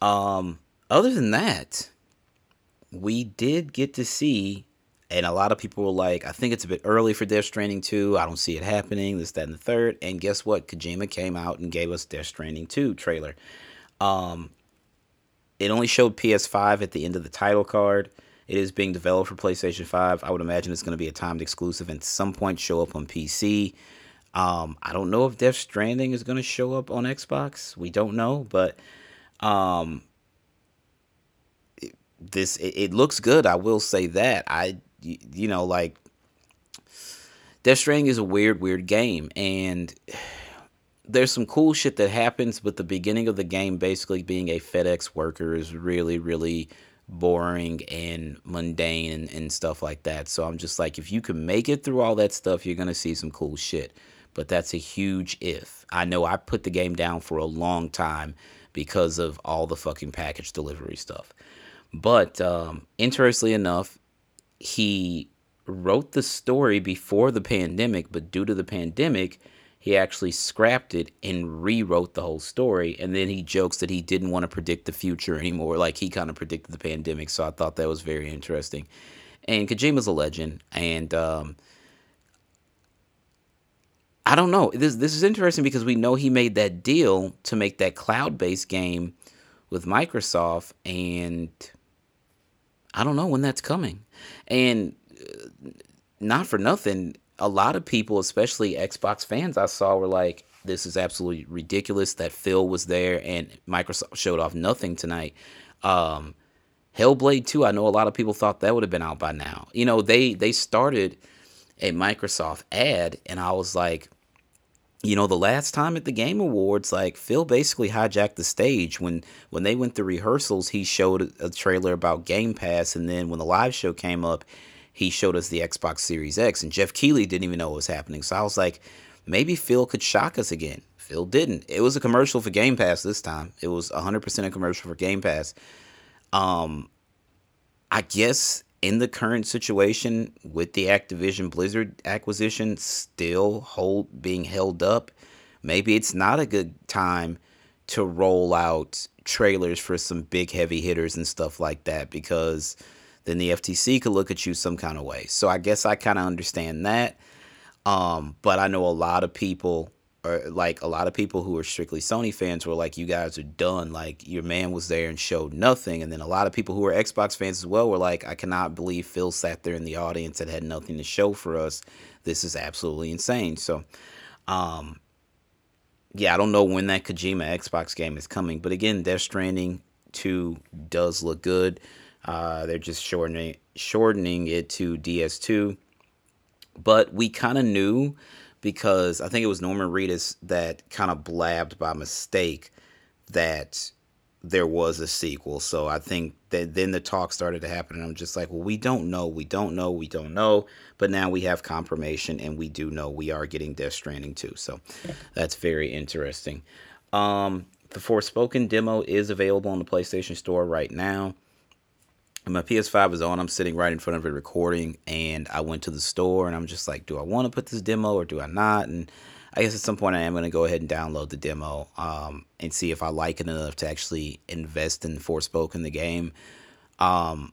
Um, other than that, we did get to see, and a lot of people were like, I think it's a bit early for Death Stranding 2. I don't see it happening, this, that, and the third. And guess what? Kojima came out and gave us Death Stranding 2 trailer. Um, it only showed PS5 at the end of the title card. It is being developed for PlayStation 5. I would imagine it's going to be a timed exclusive and some point show up on PC. Um, I don't know if Death Stranding is going to show up on Xbox. We don't know, but um, this it, it looks good. I will say that. I you know like Death Stranding is a weird, weird game, and there's some cool shit that happens, but the beginning of the game, basically being a FedEx worker, is really, really boring and mundane and, and stuff like that. So I'm just like, if you can make it through all that stuff, you're gonna see some cool shit. But that's a huge if. I know I put the game down for a long time because of all the fucking package delivery stuff. But um, interestingly enough, he wrote the story before the pandemic, but due to the pandemic, he actually scrapped it and rewrote the whole story. And then he jokes that he didn't want to predict the future anymore. Like he kind of predicted the pandemic. So I thought that was very interesting. And Kojima's a legend. And um, I don't know. This this is interesting because we know he made that deal to make that cloud based game with Microsoft, and I don't know when that's coming. And uh, not for nothing, a lot of people, especially Xbox fans, I saw were like, "This is absolutely ridiculous that Phil was there and Microsoft showed off nothing tonight." Um, Hellblade 2, I know a lot of people thought that would have been out by now. You know, they they started a Microsoft ad, and I was like, you know, the last time at the Game Awards, like Phil basically hijacked the stage when when they went through rehearsals. He showed a trailer about Game Pass, and then when the live show came up, he showed us the Xbox Series X, and Geoff Keighley didn't even know what was happening. So I was like, maybe Phil could shock us again. Phil didn't. It was a commercial for Game Pass this time. It was 100% a commercial for Game Pass. Um, I guess in the current situation with the Activision Blizzard acquisition still hold being held up, maybe it's not a good time to roll out trailers for some big heavy hitters and stuff like that because then the FTC could look at you some kind of way. So I guess I kind of understand that. Um, but I know a lot of people or like a lot of people who are strictly Sony fans were like, you guys are done. Like your man was there and showed nothing. And then a lot of people who are Xbox fans as well were like, I cannot believe Phil sat there in the audience and had nothing to show for us. This is absolutely insane. So, um, yeah, I don't know when that Kojima Xbox game is coming, but again, Death Stranding 2 does look good. Uh, they're just shortening shortening it to DS2. But we kind of knew because I think it was Norman Reedus that kind of blabbed by mistake that there was a sequel. So I think that then the talk started to happen, and I'm just like, well, we don't know, we don't know, we don't know. But now we have confirmation, and we do know we are getting Death Stranding 2. So that's very interesting. Um, the Forspoken demo is available on the PlayStation Store right now my PS5 is on. I'm sitting right in front of it recording, and I went to the store, and I'm just like, do I want to put this demo or do I not? And I guess at some point I am going to go ahead and download the demo um, and see if I like it enough to actually invest in Forspoken the game. Um,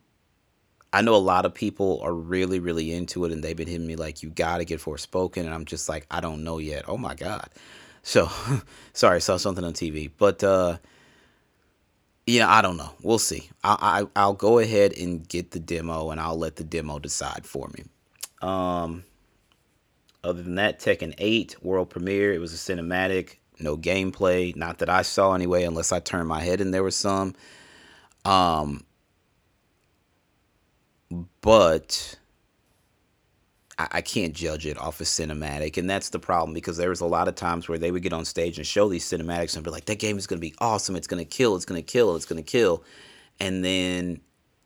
I know a lot of people are really, really into it, and they've been hitting me like, "You got to get Forspoken," and I'm just like, I don't know yet. Oh my god! So, sorry, I saw something on TV, but uh, yeah, I don't know. We'll see. I, I I'll go ahead and get the demo, and I'll let the demo decide for me. Um, other than that, Tekken 8 world premiere. It was a cinematic, no gameplay, not that I saw anyway, unless I turned my head and there was some. Um, but I, I can't judge it off a of cinematic, and that's the problem because there was a lot of times where they would get on stage and show these cinematics and be like, "That game is going to be awesome. It's going to kill. It's going to kill. It's going to kill," and then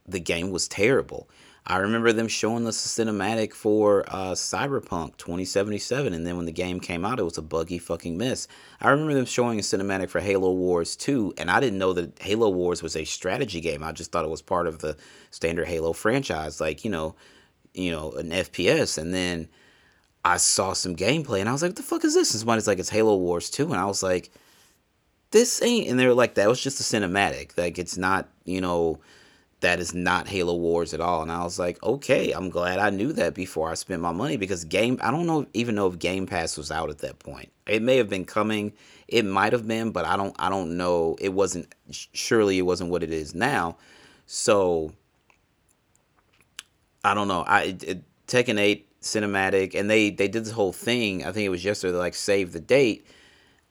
the game was terrible. I remember them showing us a cinematic for uh, Cyberpunk 2077, and then when the game came out, it was a buggy fucking mess. I remember them showing a cinematic for Halo Wars 2, and I didn't know that Halo Wars was a strategy game. I just thought it was part of the standard Halo franchise. Like, you know, you know, an FPS, and then I saw some gameplay, and I was like, "What the fuck is this?" And somebody's like, "It's Halo Wars 2. and I was like, "This ain't." And they were like, "That was just a cinematic. Like, it's not, you know." That is not Halo Wars at all, and I was like, okay, I'm glad I knew that before I spent my money because game. I don't know even know if Game Pass was out at that point. It may have been coming, it might have been, but I don't. I don't know. It wasn't. Surely it wasn't what it is now. So I don't know. I it, Tekken 8 cinematic, and they they did this whole thing. I think it was yesterday. Like save the date,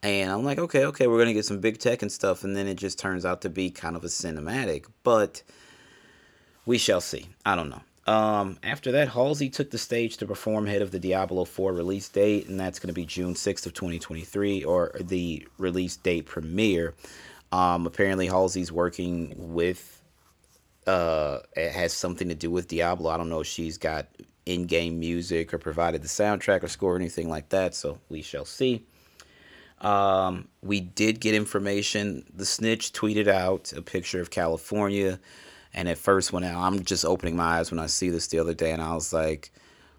and I'm like, okay, okay, we're gonna get some big tech and stuff, and then it just turns out to be kind of a cinematic. But we shall see. I don't know. Um, after that, Halsey took the stage to perform ahead of the Diablo 4 release date, and that's going to be June 6th of 2023, or the release date premiere. Um, apparently, Halsey's working with uh, it has something to do with Diablo. I don't know if she's got in game music or provided the soundtrack or score or anything like that, so we shall see. Um, we did get information. The snitch tweeted out a picture of California, and at first, when I, I'm just opening my eyes when I see this the other day, and I was like,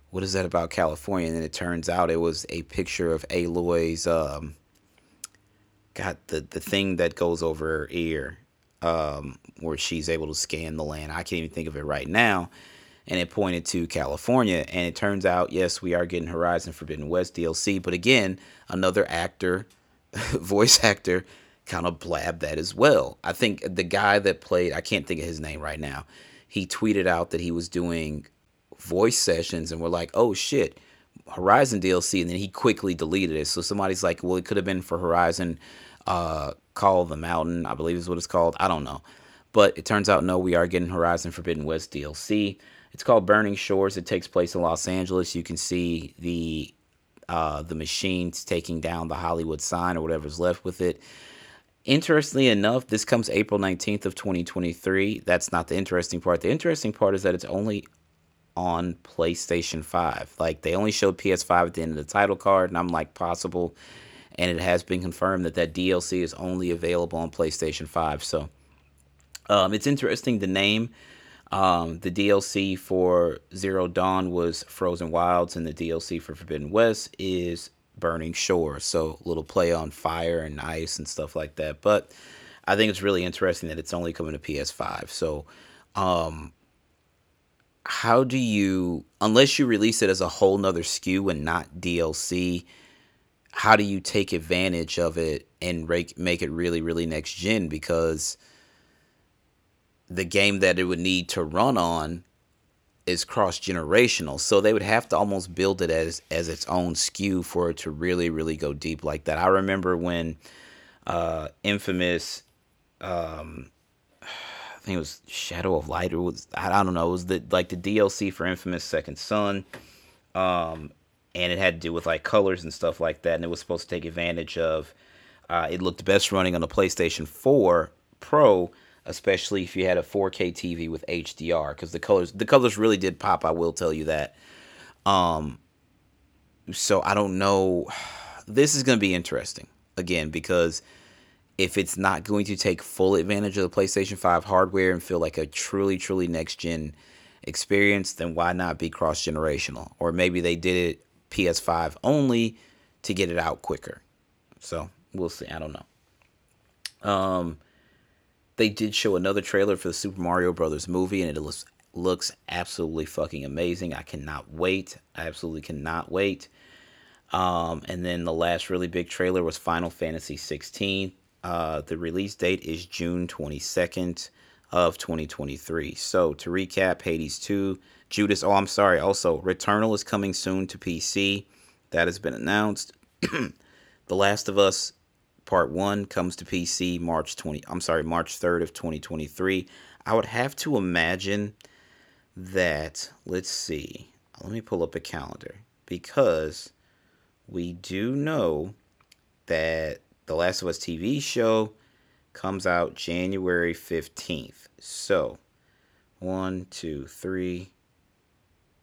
what is that about California? And then it turns out it was a picture of Aloy's, um, got the, the thing that goes over her ear, um, where she's able to scan the land. I can't even think of it right now. And it pointed to California. And it turns out, yes, we are getting Horizon Forbidden West DLC. But again, another actor, voice actor, kind of blabbed that as well. I think the guy that played, I can't think of his name right now, he tweeted out that he was doing voice sessions and we're like, oh shit, Horizon DLC. And then he quickly deleted it. So somebody's like, well, it could have been for Horizon uh, Call the Mountain, I believe is what it's called. I don't know. But it turns out, no, we are getting Horizon Forbidden West DLC. It's called Burning Shores. It takes place in Los Angeles. You can see the uh, the machines taking down the Hollywood sign or whatever's left with it. Interestingly enough, this comes April 19th of 2023. That's not the interesting part. The interesting part is that it's only on PlayStation 5. Like they only showed PS5 at the end of the title card, and I'm like, possible. And it has been confirmed that that DLC is only available on PlayStation 5. So um, it's interesting. The name, um, the DLC for Zero Dawn was Frozen Wilds, and the DLC for Forbidden West is Burning Shore. So little play on fire and ice and stuff like that. But I think it's really interesting that it's only coming to PS5. So um, how do you unless you release it as a whole nother SKU and not DLC, how do you take advantage of it and make it really, really next gen? Because the game that it would need to run on is cross generational. So they would have to almost build it as as its own SKU for it to really, really go deep like that. I remember when uh Infamous um I think it was Shadow of Light or was I don't know, it was the like the DLC for Infamous Second Son. Um and it had to do with like colors and stuff like that and it was supposed to take advantage of uh, it looked best running on the PlayStation 4 Pro, especially if you had a 4K TV with HDR because the colors the colors really did pop, I will tell you that. Um so I don't know this is going to be interesting again because if it's not going to take full advantage of the PlayStation 5 hardware and feel like a truly, truly next gen experience, then why not be cross generational? Or maybe they did it PS5 only to get it out quicker. So we'll see. I don't know. Um, they did show another trailer for the Super Mario Brothers movie, and it looks looks absolutely fucking amazing. I cannot wait. I absolutely cannot wait. Um, and then the last really big trailer was Final Fantasy 16. Uh, the release date is June 22nd of 2023. So to recap, Hades 2, Judas. Oh, I'm sorry. Also, Returnal is coming soon to PC. That has been announced. the Last of Us Part 1 comes to PC March 20. I'm sorry, March 3rd of 2023. I would have to imagine that. Let's see. Let me pull up a calendar because we do know that the Last of Us TV show comes out January 15th. So, one, two, three,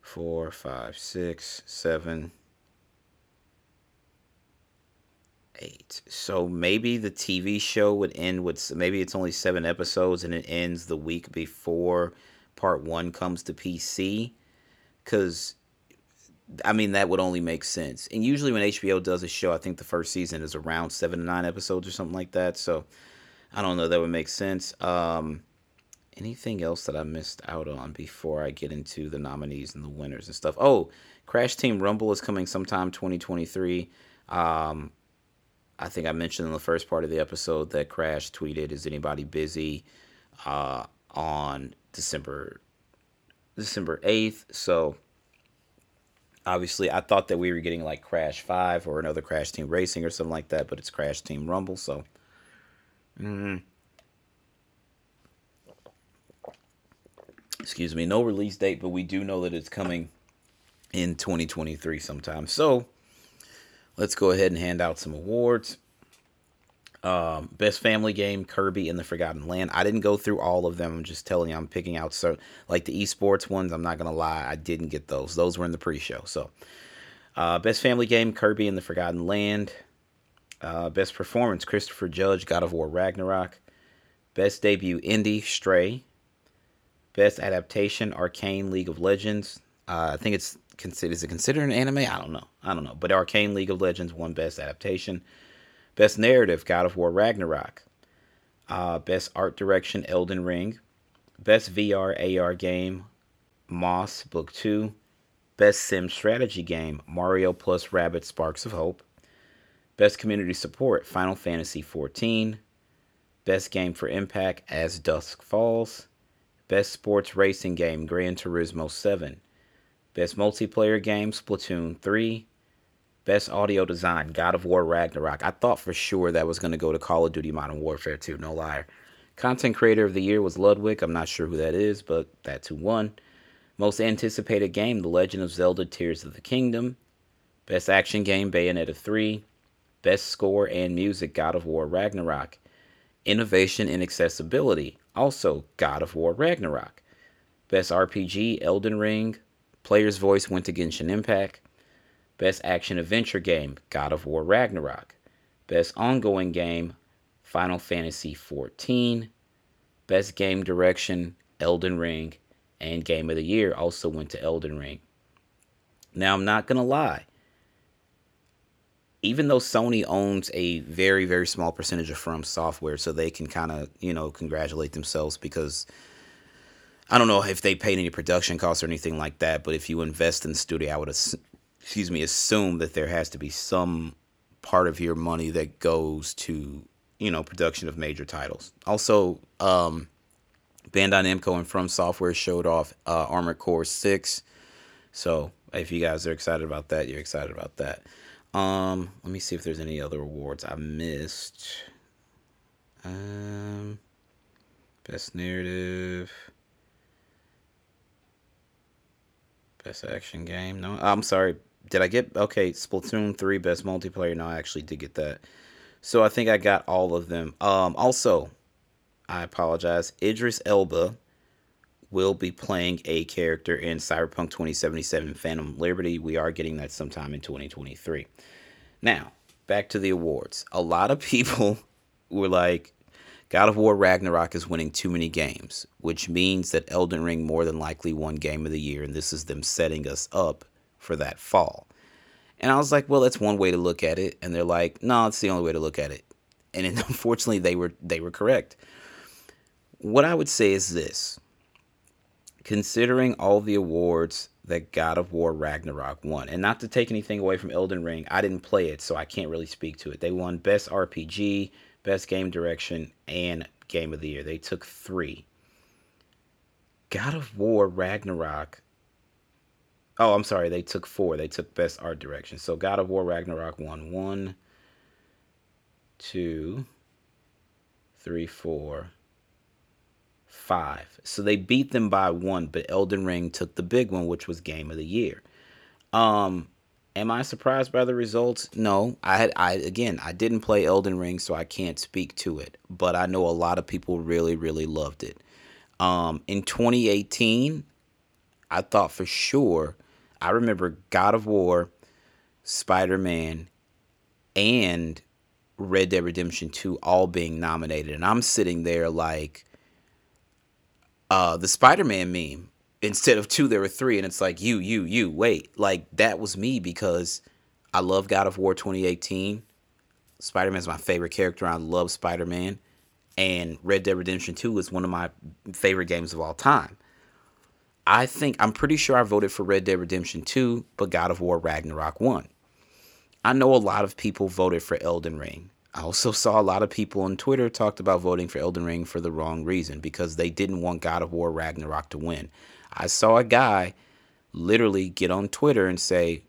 four, five, six, seven, eight. So maybe the TV show would end with maybe it's only seven episodes and it ends the week before part one comes to PC. Because I mean, that would only make sense. And usually, when HBO does a show, I think the first season is around seven to nine episodes or something like that. So, I don't know. That would make sense. Um, anything else that I missed out on before I get into the nominees and the winners and stuff? Oh, Crash Team Rumble is coming sometime 2023. Um, I think I mentioned in the first part of the episode that Crash tweeted, "Is anybody busy?" Uh, on December December eighth. So obviously I thought that we were getting like Crash 5 or another Crash Team Racing or something like that, but it's Crash Team Rumble, so mm, excuse me, no release date, but we do know that it's coming in 2023 sometime. So, let's go ahead and hand out some awards. Um, best family game, Kirby and the Forgotten Land. I didn't go through all of them. I'm just telling you, I'm picking out so like the esports ones. I'm not gonna lie, I didn't get those. Those were in the pre-show. So, uh, best family game, Kirby and the Forgotten Land. Uh, best performance, Christopher Judge, God of War Ragnarok. Best debut, indie, Stray. Best adaptation, Arcane League of Legends. Uh, I think it's consider is it considered an anime? I don't know. I don't know. But Arcane League of Legends won Best Adaptation, Best Narrative God of War Ragnarok, uh, Best Art Direction Elden Ring, Best VR AR Game Moss Book Two, Best Sim Strategy Game Mario plus Rabbids Sparks of Hope, Best Community Support Final Fantasy XIV, Best Game for Impact As Dusk Falls, Best Sports Racing Game Gran Turismo 7, Best Multiplayer Game Splatoon 3, Best Audio Design God of War Ragnarok. I thought for sure that was going to go to Call of Duty Modern Warfare 2, no liar. Content Creator of the Year was Ludwig. I'm not sure who that is, but that's who won. Most anticipated game The Legend of Zelda Tears of the Kingdom. Best Action Game Bayonetta 3. Best Score and Music God of War Ragnarok. Innovation in Accessibility, also God of War Ragnarok. Best RPG Elden Ring. Player's Voice went to Genshin Impact. Best Action Adventure Game God of War Ragnarok. Best Ongoing Game Final Fantasy XIV. Best Game Direction Elden Ring. And Game of the Year also went to Elden Ring. Now, I'm not going to lie even though Sony owns a very very small percentage of From Software, so they can kind of you know congratulate themselves because I don't know if they paid any production costs or anything like that. But if you invest in the studio, I would excuse me assume that there has to be some part of your money that goes to you know production of major titles. Also, um, Bandai Namco and From Software showed off uh, Armored Core Six, so if you guys are excited about that, you're excited about that. Um, let me see if there's any other awards I missed. Um, best narrative, best action game. No, I'm sorry. Did I get okay? Splatoon three best multiplayer. No, I actually did get that. So I think I got all of them. Um, also, I apologize. Idris Elba will be playing a character in Cyberpunk 2077 Phantom Liberty. We are getting that sometime in 2023. Now, back to the awards. A lot of people were like, God of War Ragnarok is winning too many games, which means that Elden Ring more than likely won Game of the Year, and this is them setting us up for that fall. And I was like, well, that's one way to look at it. And they're like, no, it's the only way to look at it. And unfortunately, they were they were correct. What I would say is this: considering all the awards that God of War Ragnarok won, and not to take anything away from Elden Ring, I didn't play it, so I can't really speak to it. They won Best RPG, Best Game Direction, and Game of the Year. They took three. God of War Ragnarok. Oh, I'm sorry. They took four. They took Best Art Direction. So God of War Ragnarok won one, two, three, four, five. So they beat them by one, but Elden Ring took the big one, which was Game of the Year. Um, am I surprised by the results? No. I had I again I didn't play Elden Ring, so I can't speak to it. But I know a lot of people really, really loved it. Um, in 2018, I thought for sure. I remember God of War, Spider Man, and Red Dead Redemption 2 all being nominated. And I'm sitting there like, uh, the Spider-Man meme. Instead of two, there were three, and it's like you, you, you. Wait, like that was me because I love God of War 2018. Spider-Man is my favorite character. I love Spider-Man, and Red Dead Redemption 2 is one of my favorite games of all time. I think I'm pretty sure I voted for Red Dead Redemption 2, but God of War Ragnarok won. I know a lot of people voted for Elden Ring. I also saw a lot of people on Twitter talked about voting for Elden Ring for the wrong reason because they didn't want God of War Ragnarok to win. I saw a guy literally get on Twitter and say,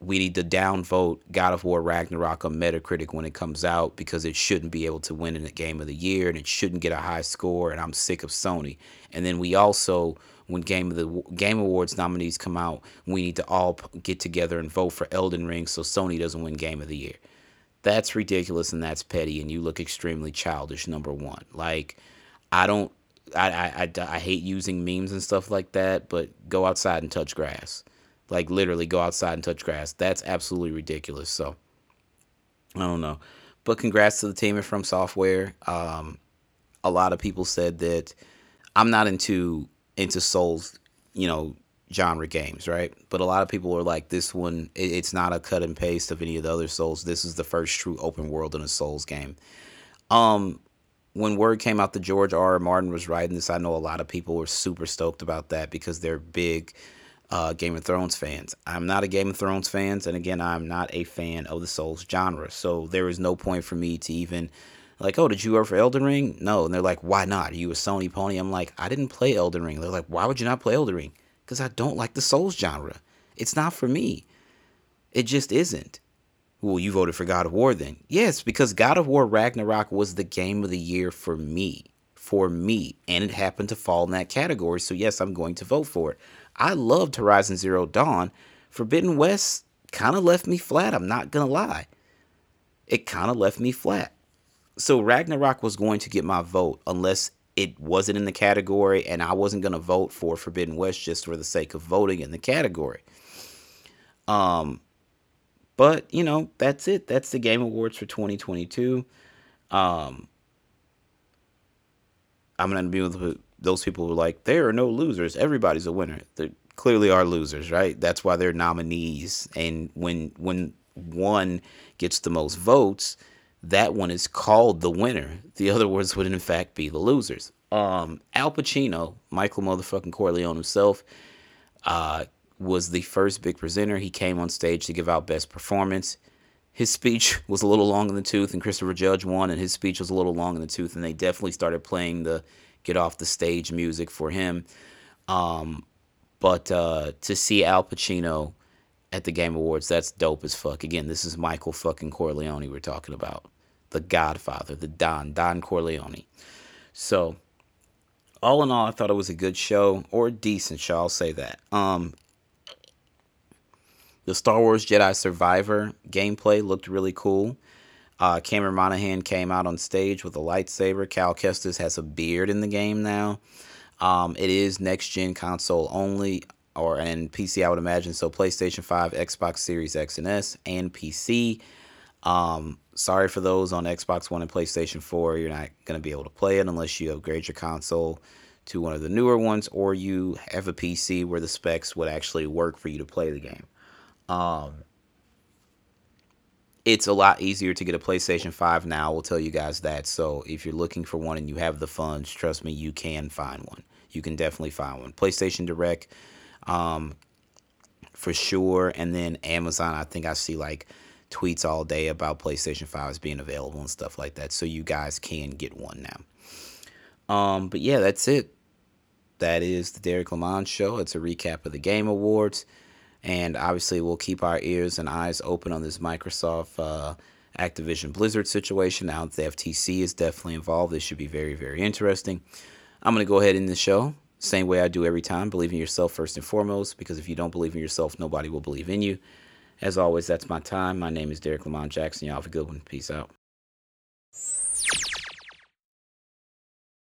we need to downvote God of War Ragnarok on Metacritic when it comes out because it shouldn't be able to win in the game of the year and it shouldn't get a high score and I'm sick of Sony. And then we also when game of the game awards nominees come out, we need to all get together and vote for Elden Ring so Sony doesn't win game of the year. That's ridiculous and that's petty, and you look extremely childish. Number one, like I don't, I, I, I, I hate using memes and stuff like that, but go outside and touch grass. Like literally, go outside and touch grass. That's absolutely ridiculous. So I don't know, but congrats to the team at From Software. Um, a lot of people said that I'm not into into Souls, you know, genre games, right? But a lot of people are like, this one, it's not a cut and paste of any of the other Souls. This is the first true open world in a Souls game. Um, when word came out that George R. R. Martin was writing this, I know a lot of people were super stoked about that because they're big uh, Game of Thrones fans. I'm not a Game of Thrones fan, and again, I'm not a fan of the Souls genre. So there is no point for me to even like, oh, did you work for Elden Ring? No. And they're like, why not? Are you a Sony pony? I'm like, I didn't play Elden Ring. They're like, why would you not play Elden Ring? Because I don't like the Souls genre. It's not for me. It just isn't. Well, you voted for God of War then. Yes, because God of War Ragnarok was the game of the year for me. For me. And it happened to fall in that category. So, yes, I'm going to vote for it. I loved Horizon Zero Dawn. Forbidden West kind of left me flat. I'm not going to lie. It kind of left me flat so Ragnarok was going to get my vote unless it wasn't in the category and I wasn't going to vote for Forbidden West just for the sake of voting in the category. Um but, you know, that's it. That's the Game Awards for 2022. Um I'm going to be with those people who are like there are no losers. Everybody's a winner. There clearly are losers, right? That's why they're nominees and when when one gets the most votes, that one is called the winner. The other ones would in fact be the losers. Um, Al Pacino, Michael motherfucking Corleone himself, uh, was the first big presenter. He came on stage to give out best performance. His speech was a little long in the tooth, and Christopher Judge won, and his speech was a little long in the tooth, and they definitely started playing the get off the stage music for him. Um, but uh, to see Al Pacino at the Game Awards, that's dope as fuck. Again, this is Michael fucking Corleone we're talking about the Godfather, the Don, Don Corleone. So, all in all, I thought it was a good show or decent show. I'll say that. Um, the Star Wars Jedi Survivor gameplay looked really cool. Uh, Cameron Monaghan came out on stage with a lightsaber. Cal Kestis has a beard in the game now. Um, it is next gen console only, or and PC, I would imagine. So PlayStation 5, Xbox Series X and S, and PC. Um, sorry for those on Xbox One and PlayStation 4. You're not going to be able to play it unless you upgrade your console to one of the newer ones or you have a PC where the specs would actually work for you to play the game. Um, it's a lot easier to get a PlayStation 5 now. I will tell you guys that. So if you're looking for one and you have the funds, trust me, you can find one. You can definitely find one. PlayStation Direct, um, for sure. And then Amazon, I think I see like tweets all day about PlayStation 5s being available and stuff like that. So you guys can get one now. Um, but yeah, that's it. That is the Derek Lamont Show. It's a recap of the Game Awards. And obviously, we'll keep our ears and eyes open on this Microsoft uh, Activision Blizzard situation. Now the FTC is definitely involved, this should be very, very interesting. I'm going to go ahead in the show, same way I do every time. Believe in yourself first and foremost, because if you don't believe in yourself, nobody will believe in you. As always, that's my time. My name is Derek Lamont Jackson. Y'all have a good one. Peace out.